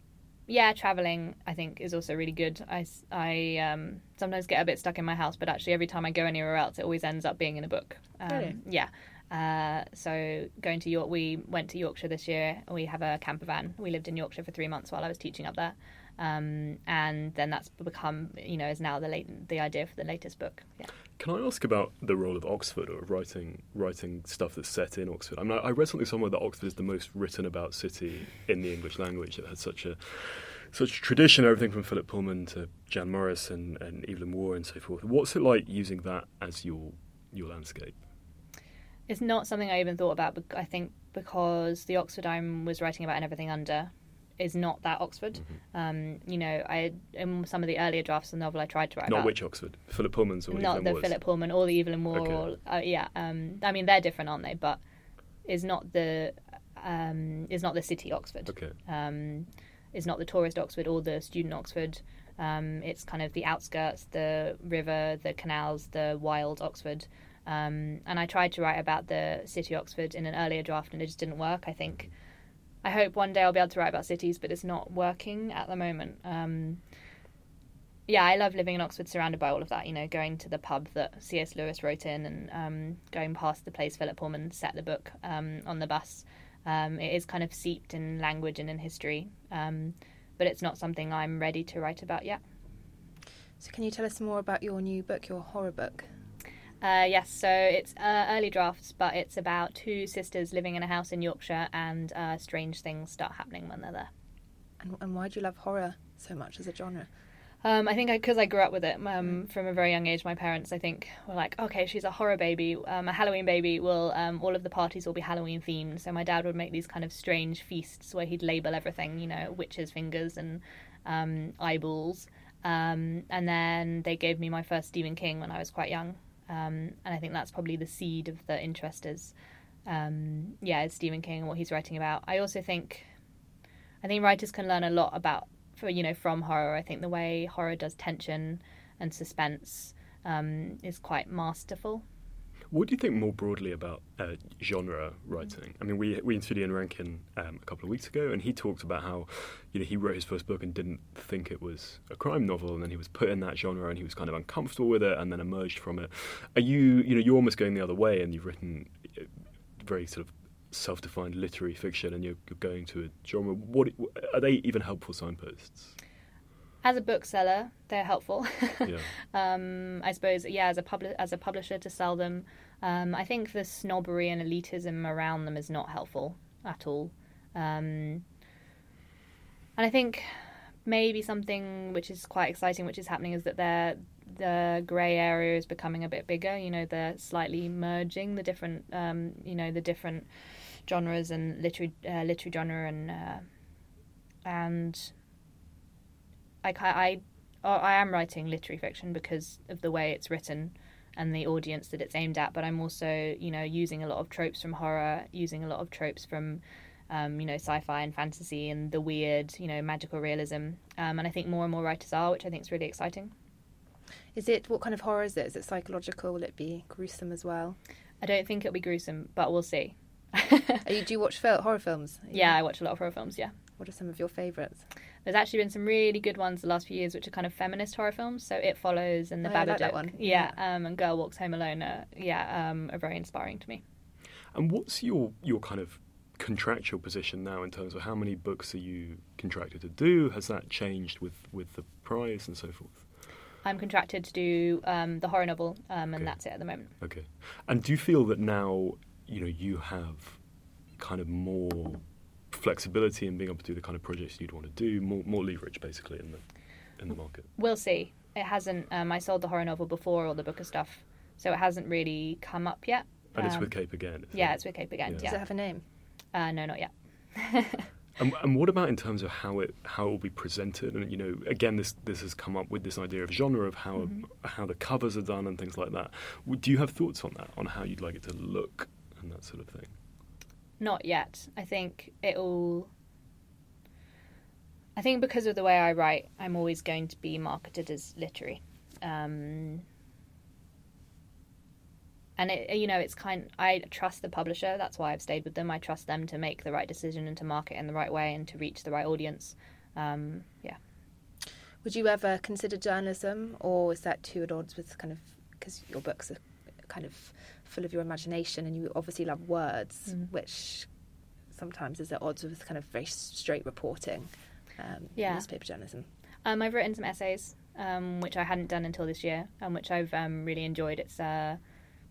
C: yeah, traveling I think is also really good. I, I um, sometimes get a bit stuck in my house, but actually every time I go anywhere else, it always ends up being in a book.
B: Um, really?
C: Yeah. Uh, so going to York, we went to Yorkshire this year. And we have a camper van. We lived in Yorkshire for three months while I was teaching up there, um, and then that's become, you know, is now the late, the idea for the latest book. Yeah.
A: Can I ask about the role of Oxford or writing writing stuff that's set in Oxford? I mean, I read something somewhere that Oxford is the most written about city in the English language. It has such a such tradition, everything from Philip Pullman to Jan Morris and, and Evelyn Waugh and so forth. What's it like using that as your your landscape?
C: It's not something I even thought about. But I think because the Oxford I was writing about and everything under is not that Oxford. Mm-hmm. Um, you know, I in some of the earlier drafts of the novel I tried to write
A: not
C: about.
A: which Oxford, Philip Pullman's or
C: not
A: Evelyn
C: the Philip Pullman or the Evelyn Waugh.
A: Okay.
C: Or, uh, yeah, um, I mean they're different, aren't they? But is not the um, is not the city Oxford.
A: Okay.
C: Um, is not the tourist Oxford or the student Oxford. Um, it's kind of the outskirts, the river, the canals, the wild Oxford. Um, and I tried to write about the city Oxford in an earlier draft, and it just didn't work. I think. I hope one day I'll be able to write about cities, but it's not working at the moment. Um, yeah, I love living in Oxford, surrounded by all of that. You know, going to the pub that C.S. Lewis wrote in, and um, going past the place Philip Pullman set the book um, on the bus. Um, it is kind of seeped in language and in history, um, but it's not something I'm ready to write about yet.
B: So, can you tell us more about your new book, your horror book?
C: Uh, yes, so it's uh, early drafts, but it's about two sisters living in a house in Yorkshire, and uh, strange things start happening when they're there.
B: And, and why do you love horror so much as a genre?
C: Um, I think because I, I, grew up with it um, from a very young age. My parents, I think, were like, "Okay, she's a horror baby, um, a Halloween baby. Well, um, all of the parties will be Halloween themed." So my dad would make these kind of strange feasts where he'd label everything, you know, witches' fingers and um, eyeballs. Um, and then they gave me my first Stephen King when I was quite young, and I think that's probably the seed of the interest. Is yeah, it's Stephen King and what he's writing about. I also think, I think writers can learn a lot about for you know from horror. I think the way horror does tension and suspense um, is quite masterful.
A: What do you think more broadly about uh, genre writing? I mean, we we interviewed Ian Rankin um, a couple of weeks ago, and he talked about how you know he wrote his first book and didn't think it was a crime novel, and then he was put in that genre, and he was kind of uncomfortable with it, and then emerged from it. Are you you know you're almost going the other way, and you've written uh, very sort of self-defined literary fiction and you're, you're, going to a genre what are they even helpful signposts
C: as a bookseller they're helpful
A: yeah.
C: um, i suppose yeah as a public as a publisher to sell them um, i think the snobbery and elitism around them is not helpful at all um, and i think maybe something which is quite exciting which is happening is that they're the grey area is becoming a bit bigger. You know, they're slightly merging the different, um, you know, the different genres and literary uh, literary genre and uh, and I, I I am writing literary fiction because of the way it's written and the audience that it's aimed at. But I'm also you know using a lot of tropes from horror, using a lot of tropes from um, you know, sci-fi and fantasy and the weird, you know, magical realism. Um, and I think more and more writers are, which I think is really exciting.
B: Is it what kind of horror is it? Is it psychological? Will it be gruesome as well?
C: I don't think it'll be gruesome, but we'll see.
B: Are you, do you watch horror films?
C: Yeah, I watch a lot of horror films. Yeah.
B: What are some of your favourites?
C: There's actually been some really good ones the last few years, which are kind of feminist horror films. So It Follows and The
B: Oh, I
C: Babadook.
B: like that one.
C: Yeah, Um, and Girl Walks Home Alone. Are, yeah, um, are very inspiring to me.
A: And what's your your kind of contractual position now in terms of how many books are you contracted to do? Has that changed with with the prize and so forth?
C: I'm contracted to do um, the horror novel, um, and
A: Okay.
C: that's it at the moment.
A: Okay. And do you feel that now you know you have kind of more flexibility in being able to do the kind of projects you'd want to do, more more leverage basically in the in the market?
C: We'll see. It hasn't. Um, I sold the horror novel before all the Booker stuff, so it hasn't really come up yet.
A: And it's
C: Um,
A: with Cape again.
C: Yeah,
A: it?
C: it's with Cape again.
A: Yeah.
B: Does it have a name?
C: Uh, no, not yet.
A: And, and what about in terms of how it how it will be presented? And you know, again, this this has come up with this idea of genre of how
C: Mhm.
A: how the covers are done and things like that. Do you have thoughts on that? On how you'd like it to look and that sort of thing?
C: Not yet. I think it'll. I think because of the way I write, I'm always going to be marketed as literary. Um, and it, you know, it's kind. I trust the publisher. That's why I've stayed with them. I trust them to make the right decision and to market in the right way and to reach the right audience. Um, yeah.
B: Would you ever consider journalism, or is that too at odds with kind of because your books are kind of full of your imagination and you obviously love words,
C: Mm.
B: which sometimes is at odds with kind of very straight reporting, um,
C: Yeah.
B: newspaper journalism.
C: Um, I've written some essays, um, which I hadn't done until this year, and which I've um, really enjoyed. It's uh,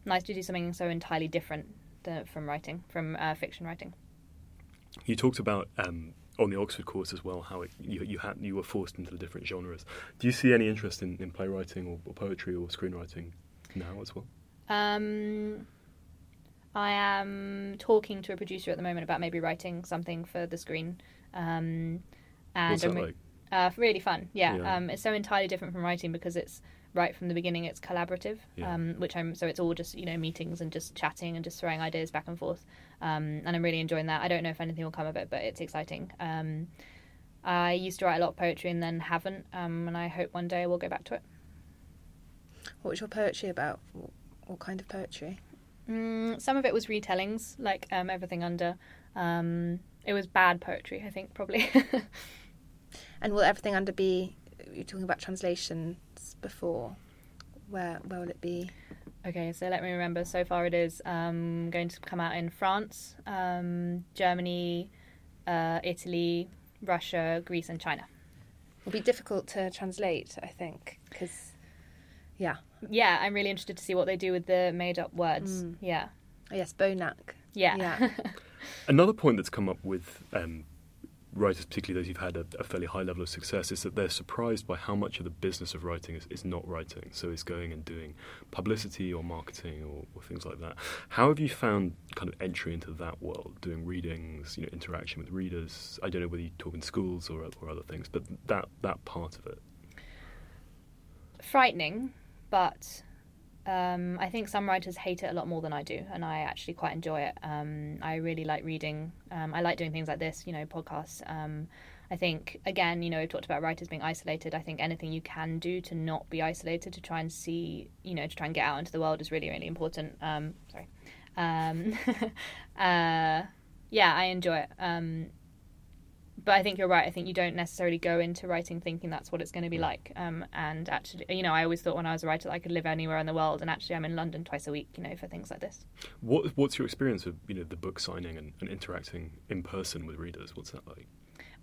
C: nice to do something so entirely different than, from writing, from uh, fiction writing.
A: You talked about um, on the Oxford course as well how it, you you had you were forced into the different genres. Do you see any interest in, in playwriting or, or poetry or screenwriting now as well?
C: Um, I am talking to a producer at the moment about maybe writing something for the screen. Um, and
A: What's that
C: re-
A: like?
C: Uh, really fun, yeah.
A: Yeah.
C: Um, it's so entirely different from writing because it's right from the beginning. It's collaborative,
A: Yeah.
C: um, which I'm so it's all just you know meetings and just chatting and just throwing ideas back and forth. Um, and I'm really enjoying that. I don't know if anything will come of it, but it's exciting. Um, I used to write a lot of poetry and then haven't, um, and I hope one day we'll go back to it.
B: What was your poetry about? What, kind of poetry?
C: Mm, some of it was retellings, like um, everything under. Um, it was bad poetry, I think, probably.
B: And will everything under be? You're talking about translations before. Where where will it be?
C: Okay, so let me remember. So far, it is um, going to come out in France, um, Germany, uh, Italy, Russia, Greece, and China.
B: It'll be difficult to translate, I think, because yeah.
C: Yeah, I'm really interested to see what they do with the made-up words.
B: Mm.
C: Yeah,
B: Oh, yes, Bonak.
C: yeah,
B: Yeah.
A: Another point that's come up with um, writers, particularly those who've had a, a fairly high level of success, is that they're surprised by how much of the business of writing is, is not writing. So it's going and doing publicity or marketing or, or things like that. How have you found kind of entry into that world, doing readings, you know, interaction with readers? I don't know whether you talk in schools or, or other things, but that that part of it.
C: frightening, but um, I think some writers hate it a lot more than I do, and I actually quite enjoy it. Um, I really like reading. Um, I like doing things like this, you know, podcasts. Um, I think, again, you know, we've talked about writers being isolated. I think anything you can do to not be isolated, to try and see, you know, to try and get out into the world is really, really important. Um, sorry. Um, uh, yeah, I enjoy it. But I think you're right. I think you don't necessarily go into writing thinking that's what it's going to be like. Um, and actually, you know, I always thought when I was a writer that I could live anywhere in the world, and actually, I'm in London twice a week, you know, for things like this.
A: What, what's your experience of you know the book signing and, and interacting in person with readers? What's that like?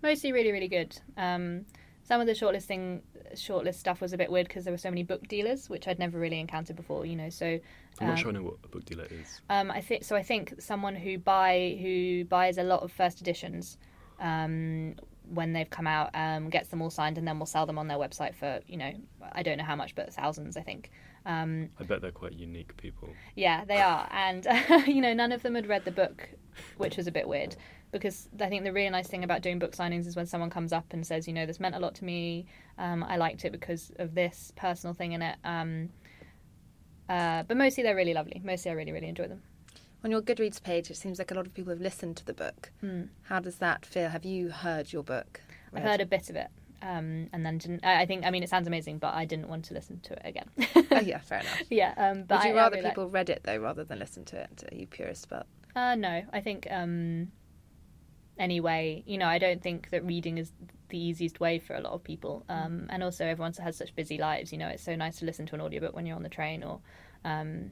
C: Mostly really, really good. Um, some of the shortlisting shortlist stuff was a bit weird because there were so many book dealers, which I'd never really encountered before. You know, so
A: I'm not
C: Um,
A: sure I know what a book dealer is.
C: Um, I think so. I think someone who buy who buys a lot of first editions um, when they've come out um, gets them all signed and then we'll sell them on their website for you know I don't know how much, but thousands I think. Um,
A: I bet they're quite unique people.
C: yeah, they are, and you know none of them had read the book, which was a bit weird because I think the really nice thing about doing book signings is when someone comes up and says, you know, this meant a lot to me. Um, I liked it because of this personal thing in it. Um, uh, but mostly they're really lovely. Mostly I really really enjoy them.
B: On your Goodreads page, it seems like a lot of people have listened to the book.
C: Hmm.
B: How does that feel? Have you heard your book?
C: I've heard a bit of it, um, and then didn't. I I think. I mean, it sounds amazing, but I didn't want to listen to it again.
B: oh yeah, fair enough.
C: yeah, um, but
B: Would you
C: I, I
B: rather
C: really like-
B: people read it though, rather than listen to it? Are you purist about?
C: Uh, no, I think um, anyway, you know, I don't think that reading is the easiest way for a lot of people. Um, and also, everyone has such busy lives. You know, it's so nice to listen to an audiobook when you're on the train or. Um,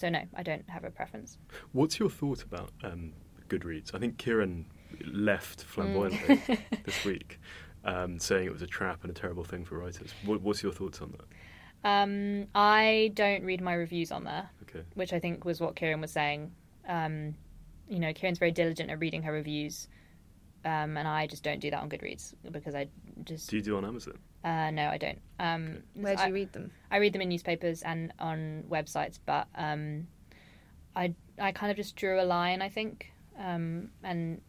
C: so no, I don't have a preference.
A: What's your thought about um, Goodreads? I think Kiran left flamboyantly
C: Mm.
A: this week, um, saying it was a trap and a terrible thing for writers. What, what's your thoughts on that?
C: Um, I don't read my reviews on there,
A: Okay.
C: which I think was what Kiran was saying. Um, you know, Kiran's very diligent at reading her reviews, um, and I just don't do that on Goodreads because I just
A: Do you do on Amazon?
C: Uh, no, I don't. Um,
B: Where do
C: I-
B: you read them?
C: I read them in newspapers and on websites, but um, I I kind of just drew a line. I think, um, and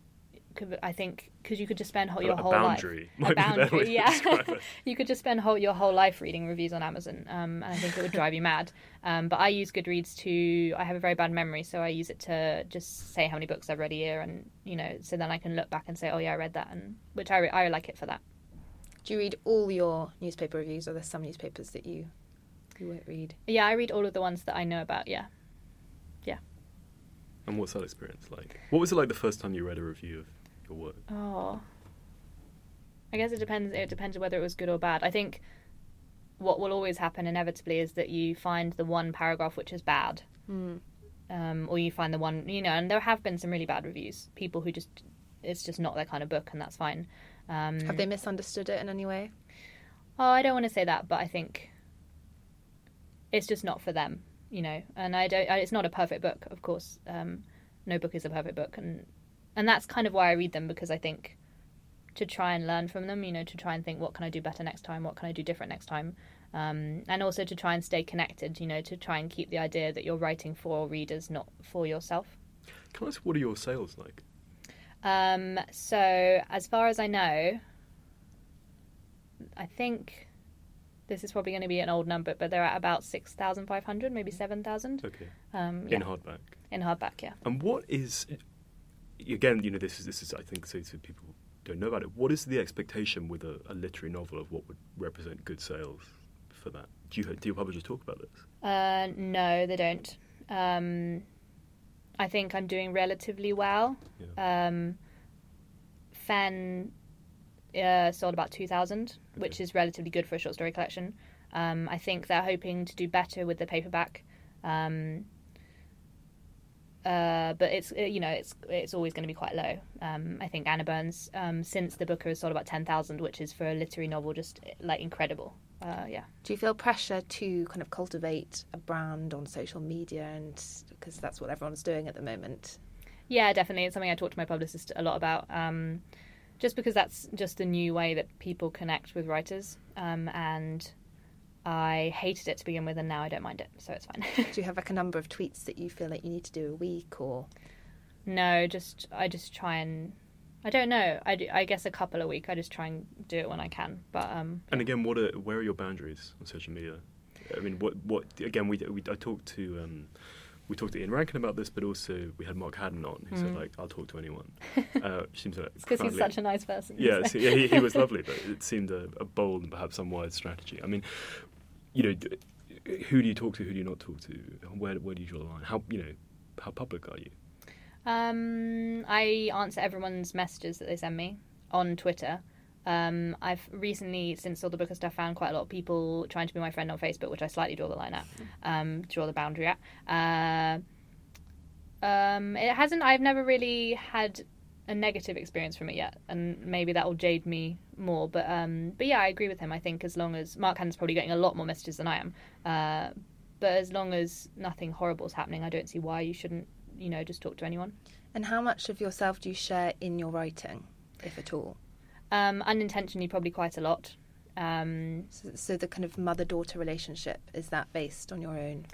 C: could, I think because you could just spend whole, your
A: a
C: whole
A: boundary
C: life
A: might be a better way
C: boundary,
A: to
C: yeah.
A: it.
C: you could just spend whole, your whole life reading reviews on Amazon, um, and I think it would drive you mad. Um, but I use Goodreads to. I have a very bad memory, so I use it to just say how many books I've read a year, and you know, so then I can look back and say, oh yeah, I read that, and which I re- I like it for that.
B: Do you read all your newspaper reviews, or there's some newspapers that you you won't read?
C: Yeah, I read all of the ones that I know about. Yeah. Yeah.
A: And what's that experience like? What was it like the first time you read a review of your work?
C: Oh. I guess it depends. It depends whether it was good or bad. I think what will always happen inevitably is that you find the one paragraph which is bad,
B: Hmm.
C: um, or you find the one you know. And there have been some really bad reviews. People who just it's just not their kind of book, and that's fine. Um,
B: Have they misunderstood it in any way?
C: Oh, I don't want to say that, but I think it's just not for them, you know. And I don't. I, it's not a perfect book, of course. Um, no book is a perfect book, and and that's kind of why I read them because I think to try and learn from them, you know, to try and think what can I do better next time, what can I do different next time, um, and also to try and stay connected, you know, to try and keep the idea that you're writing for readers, not for yourself.
A: Can I ask what are your sales like?
C: Um, so, as far as I know, I think this is probably going to be an old number, but they're at about 6,500, maybe 7,000
A: Okay.
C: um, yeah,
A: In hardback.
C: in hardback, yeah.
A: And what is again, you know, this is this is I think so, so people don't know about it. What is the expectation with a, a literary novel of what would represent good sales for that? Do you do your publishers talk about this?
C: Uh, no, they don't. Um, I think I'm doing relatively well. Um, Fen uh, sold about 2,000, which is relatively good for a short story collection. Um, I think they're hoping to do better with the paperback. Um, uh, but it's uh, you know it's it's always going to be quite low. Um, I think Anna Burns um, since the Booker has sold about ten thousand, which is for a literary novel just like incredible. Uh, yeah.
B: Do you feel pressure to kind of cultivate a brand on social media, and because that's what everyone's doing at the moment?
C: Yeah, definitely. It's something I talk to my publicist a lot about. Um, just because that's just a new way that people connect with writers, um, and I hated it to begin with, and now I don't mind it, so it's fine.
B: Do you have like a number of tweets that you feel like you need to do a week, or
C: no, just I just try and I don't know. I, do, I guess a couple a week. I just try and do it when I can. But um,
A: And again, what are where are your boundaries on social media? I mean, what what again? We, we I talked to um, we talked to Ian Rankin about this, but also we had Mark Haddon on who said
C: Mhm.
A: like I'll talk to anyone. Uh, seems like
C: because he's such a nice person.
A: yeah,
C: so-
A: so, yeah, he, he was lovely, but it seemed a, a bold and perhaps unwise strategy. I mean, you know, who do you talk to? Who do you not talk to? Where where do you draw the line? How you know, how public are you?
C: Um, I answer everyone's messages that they send me on Twitter. Um, I've recently, since all the book stuff, found quite a lot of people trying to be my friend on Facebook, which I slightly draw the line at, um, draw the boundary at. Uh, um, it hasn't. I've never really had a negative experience from it yet, and maybe that will jade me more. But um, but yeah, I agree with him. I think as long as Mark Haddon's probably getting a lot more messages than I am, uh, but as long as nothing horrible is happening, I don't see why you shouldn't, you know, just talk to anyone.
B: and how much of yourself do you share in your writing, if at all?
C: Um, unintentionally, probably quite a lot. Um,
B: So, so the kind of mother-daughter relationship is that based on your own?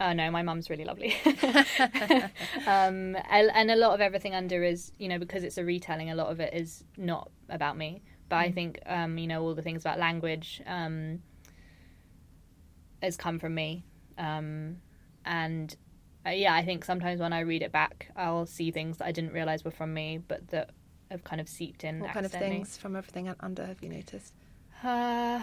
C: oh no, my mum's really lovely. um, and and a lot of everything under is, you know, because it's a retelling, a lot of it is not about me. But I think, um, you know, all the things about language um, has come from me. Um, and uh, yeah, I think sometimes when I read it back, I'll see things that I didn't realize were from me, but that have kind of seeped in.
B: What kind of things from everything under have you noticed?
C: Uh,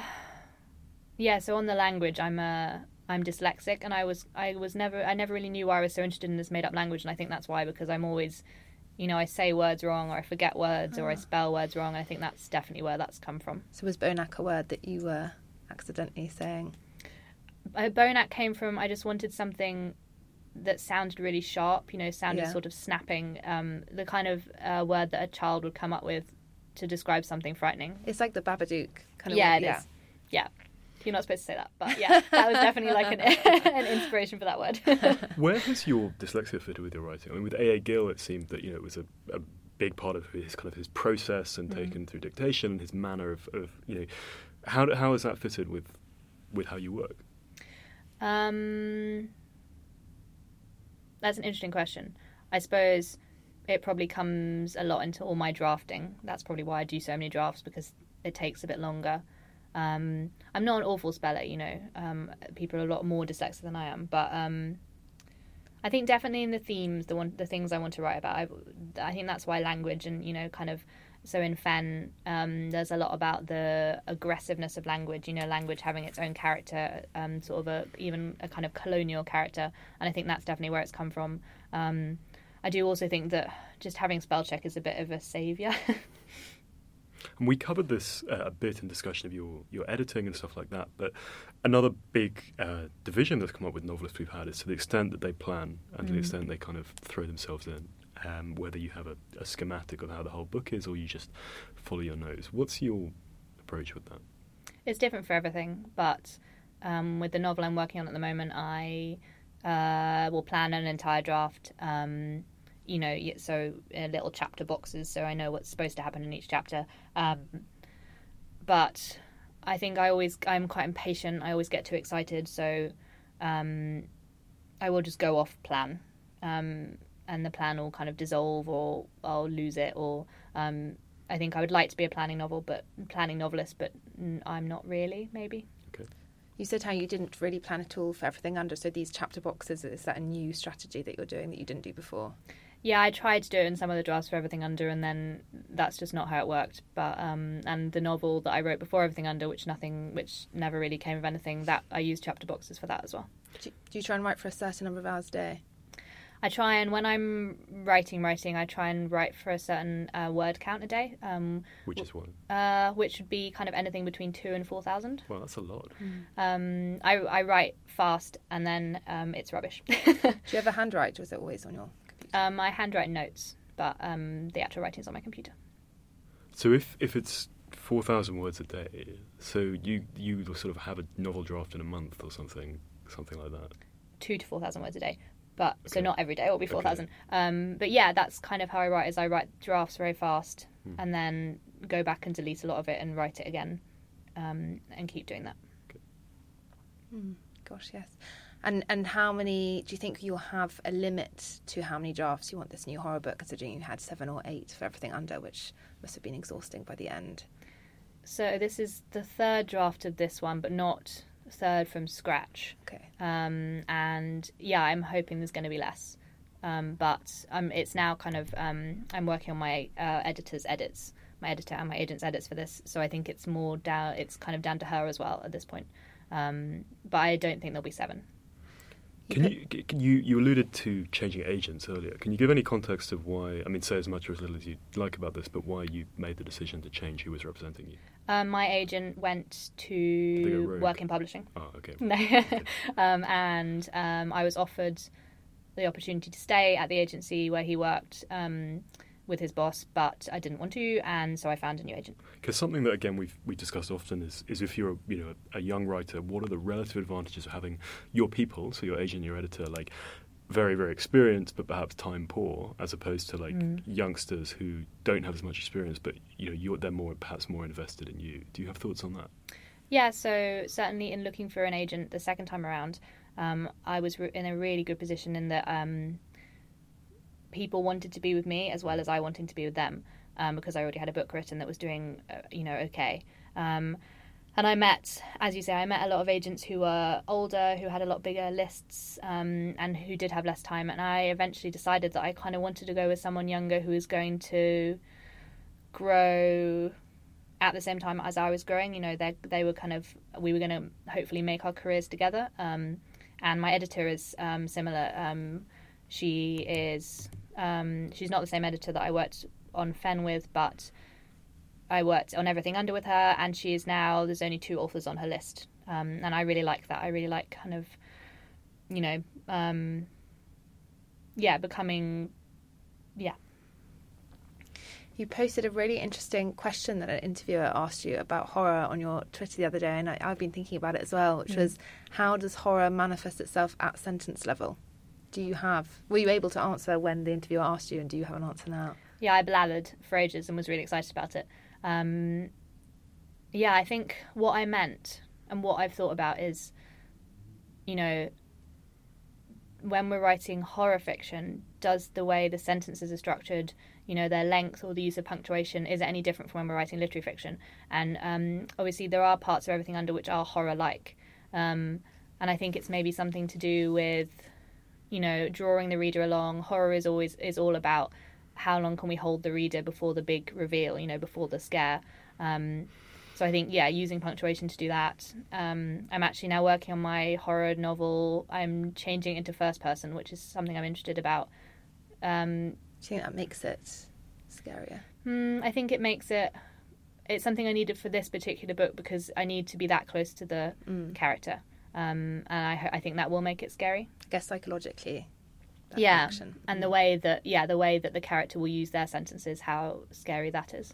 C: yeah, so on the language, I'm uh, I'm dyslexic, and I was I was never I never really knew why I was so interested in this made up language, and I think that's why because I'm always, you know, I say words wrong or I forget words or I spell words wrong, and I think that's definitely where that's come from.
B: So was Bonak a word that you were accidentally saying?
C: Uh, Bonak came from I just wanted something that sounded really sharp, you know, sounded
B: Yeah.
C: sort of snapping, um, the kind of uh, word that a child would come up with to describe something frightening.
B: It's like the Babadook kind of.
C: yeah,
B: word,
C: it is. Yeah. You're not supposed to say that, but yeah, that was definitely like an, an inspiration for that word.
A: Where has your dyslexia fitted with your writing? I mean, with A.A. Gill, it seemed that you know it was a, a big part of his kind of his process and taken through dictation and his manner of, of you know how how has that fitted with with how you work?
C: Um, that's an interesting question. I suppose it probably comes a lot into all my drafting. That's probably why I do so many drafts because it takes a bit longer. Um, I'm not an awful speller, you know. Um, people are a lot more dyslexic than I am, but um, I think definitely in the themes, the one, the things I want to write about, I, I think that's why language and you know, kind of. So in Fen, um, there's a lot about the aggressiveness of language. You know, language having its own character, um, sort of a even a kind of colonial character, and I think that's definitely where it's come from. Um, I do also think that just having spell check is a bit of a savior.
A: And we covered this uh, a bit in discussion of your, your editing and stuff like that. But another big uh, division that's come up with novelists we've had is to the extent that they plan and to the extent they kind of throw themselves in. Um, whether you have a, a schematic of how the whole book is or you just follow your nose. What's your approach with that?
C: it's different for everything, but um, with the novel I'm working on at the moment, I uh, will plan an entire draft. Um, you know, so uh, little chapter boxes, so I know what's supposed to happen in each chapter. Um, but I think I always I'm quite impatient. I always get too excited, so um, I will just go off plan, um, and the plan will kind of dissolve, or I'll lose it, or um, I think I would like to be a planning novel, but planning novelist, but I'm not really. Maybe.
B: You said how you didn't really plan at all for everything under. So these chapter boxes is that a new strategy that you're doing that you didn't do before?
C: Yeah, I tried to do it in some of the drafts for Everything Under, and then that's just not how it worked. But um, and the novel that I wrote before Everything Under, which nothing, which never really came of anything, that I used chapter boxes for that as well.
B: Do you, do you try and write for a certain number of hours a day?
C: I try and when I'm writing, writing, I try and write for a certain uh, word count a day, um,
A: Which is what?
C: uh, which would be kind of anything between two and four thousand.
A: Well, that's a lot.
C: Um, I, I write fast, and then um, it's rubbish.
B: Do you ever handwrite, or is it always on your computer?
C: um, I handwrite notes, but um, the actual writing is on my computer.
A: So if, if it's 4,000 words a day, so you, you sort of have a novel draft in a month or something, something like that.
C: two to four thousand words a day. But so not every day; it will be
A: Okay.
C: four thousand. Um, but yeah, that's kind of how I write. Is I write drafts very fast,
A: Hmm.
C: and then go back and delete a lot of it and write it again, um, and keep doing that.
B: Gosh, yes. And and how many do you think you'll have a limit to how many drafts you want this new horror book? Considering you had seven or eight for everything under, which must have been exhausting by the end.
C: So this is the third draft of this one, but not third from scratch.
B: Okay.
C: Um, and yeah, I'm hoping there's going to be less. Um, but um, it's now kind of um, I'm working on my uh, editor's edits, my editor and my agent's edits for this. So I think it's more down. It's kind of down to her as well at this point. Um, but I don't think there'll be seven.
A: Can you, can you you alluded to changing agents earlier? Can you give any context of why? I mean, say as much or as little as you like about this, but why you made the decision to change who was representing you?
C: Um, my agent went to work in publishing.
A: Oh, okay.
C: No. um, and um, I was offered the opportunity to stay at the agency where he worked um, with his boss, but I didn't want to, and so I found a new agent.
A: Because something that again we've we discussed often is is if you're a, you know a young writer, what are the relative advantages of having your people, so your agent, your editor, like very very experienced but perhaps time poor, as opposed to like youngsters who don't have as much experience, but you know you're they're more perhaps more invested in you. Do you have thoughts on that?
C: Yeah, so certainly in looking for an agent the second time around, um, I was re- in a really good position in that um, people wanted to be with me as well as I wanting to be with them um, because I already had a book written that was doing, uh, you know, okay. Um, and I met, as you say, I met a lot of agents who were older, who had a lot bigger lists, um, and who did have less time. And I eventually decided that I kind of wanted to go with someone younger who was going to grow at the same time as I was growing. You know, they they were kind of we were going to hopefully make our careers together. Um, and my editor is um, similar. Um, she is um, she's not the same editor that I worked on Fen with, but I worked on everything under with her, and she is now there's only two authors on her list, um, and I really like that. I really like kind of, you know, um, yeah, becoming, yeah.
B: You posted a really interesting question that an interviewer asked you about horror on your Twitter the other day, and I, have been thinking about it as well, which mm. was how does horror manifest itself at sentence level? Do you have, were you able to answer when the interviewer asked you, and do you have an answer now?
C: Yeah, I blathered for ages and was really excited about it. Um, yeah, I think what I meant and what I've thought about is, you know, when we're writing horror fiction, does the way the sentences are structured, you know, their length or the use of punctuation, is it any different from when we're writing literary fiction? And um, obviously, there are parts of everything under which are horror like. Um, and I think it's maybe something to do with, you know, drawing the reader along. Horror is always is all about how long can we hold the reader before the big reveal, you know, before the scare. Um, so I think, yeah, using punctuation to do that. Um, I'm actually now working on my horror novel. I'm changing it into first person, which is something I'm interested about.
B: Um, do you think that makes it scarier?
C: Mm, I think it makes it. It's something I needed for this particular book because I need to be that close to the mm. character, um, and I, I think that will make it scary.
B: I guess psychologically,
C: yeah, and the way that yeah the way that the character will use their sentences, how scary that is.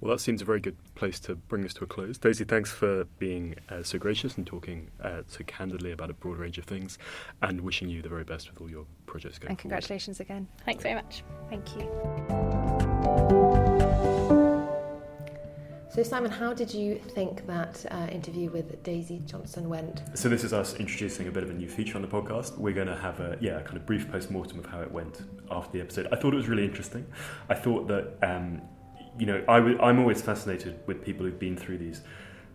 A: Well, that seems a very good place to bring this to a close. Daisy, thanks for being uh, so gracious and talking uh, so candidly about a broad range of things, and wishing you the very best with all your projects going
B: And congratulations
A: forward.
B: again.
C: Thanks very much.
B: Thank you. So, Simon, how did you think that uh, interview with Daisy Johnson went?
A: So, this is us introducing a bit of a new feature on the podcast. We're going to have a yeah, kind of brief post mortem of how it went after the episode. I thought it was really interesting. I thought that um, you know i w- I'm always fascinated with people who've been through these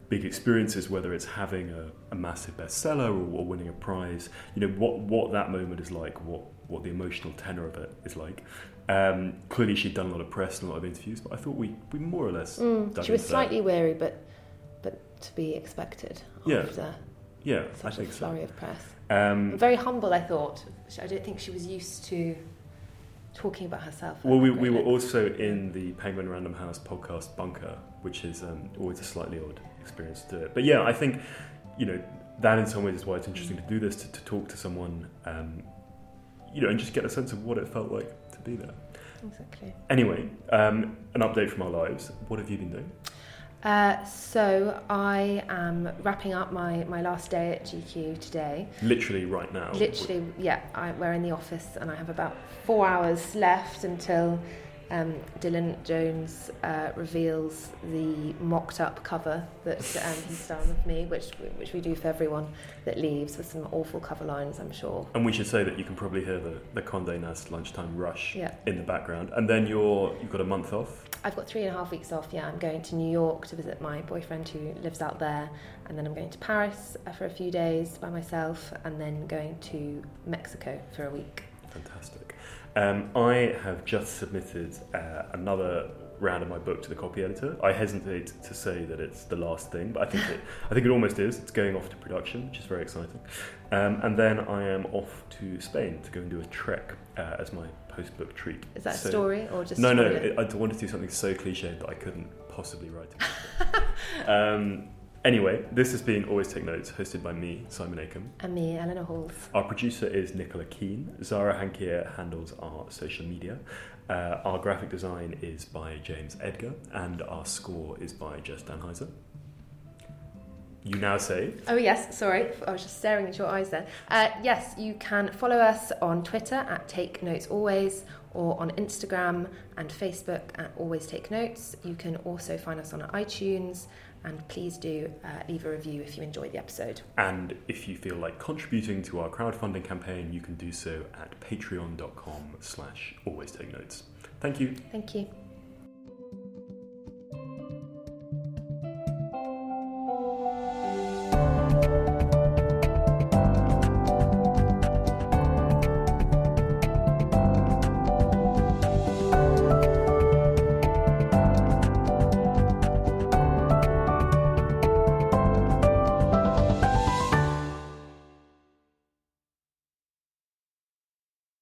A: big experiences, whether it's having a, a massive bestseller or, or winning a prize. You know what what that moment is like, what what the emotional tenor of it is like. Um, clearly, she'd done a lot of press and a lot of interviews, but I thought we, we more or less.
B: Mm, she was slightly that. wary, but but to be expected.
A: Yeah.
B: After
A: yeah,
B: such
A: I think
B: a flurry
A: so.
B: of press. Um, very humble, I thought. I don't think she was used to talking about herself.
A: Well, we, we were also in the Penguin Random House podcast Bunker, which is um, always a slightly odd experience to do it. But yeah, I think you know that in some ways is why it's interesting to do this to, to talk to someone, um, you know, and just get a sense of what it felt like be there.
B: Exactly.
A: Anyway, um, an update from our lives. What have you been doing?
B: Uh, so I am wrapping up my, my last day at GQ today.
A: Literally right now.
B: Literally, yeah. I, we're in the office and I have about four hours left until um, Dylan Jones uh, reveals the mocked up cover that um, he's done with me, which which we do for everyone that leaves with some awful cover lines, I'm sure.
A: And we should say that you can probably hear the, the Condé Nast lunchtime rush
B: yeah.
A: in the background. And then you're, you've got a month off?
B: I've got three and a half weeks off, yeah. I'm going to New York to visit my boyfriend who lives out there, and then I'm going to Paris uh, for a few days by myself, and then going to Mexico for a week.
A: Fantastic. Um, I have just submitted uh, another round of my book to the copy editor. I hesitate to say that it's the last thing, but I think it, I think it almost is. It's going off to production, which is very exciting. Um, and then I am off to Spain to go and do a trek uh, as my post book treat.
B: Is that so, a story or just?
A: No, no. It, I wanted to do something so cliched that I couldn't possibly write it. um, Anyway, this is being Always Take Notes, hosted by me, Simon Akam.
B: And me, Eleanor Halls.
A: Our producer is Nicola Keane. Zara Hankier handles our social media. Uh, our graphic design is by James Edgar, and our score is by Jess Danheiser. You now say.
B: Oh, yes, sorry. I was just staring at your eyes there. Uh, yes, you can follow us on Twitter at Take Notes Always or on Instagram and Facebook at Always Take Notes. You can also find us on iTunes and please do uh, leave a review if you enjoyed the episode.
A: And if you feel like contributing to our crowdfunding campaign, you can do so at patreon.com slash always take notes. Thank you.
B: Thank you.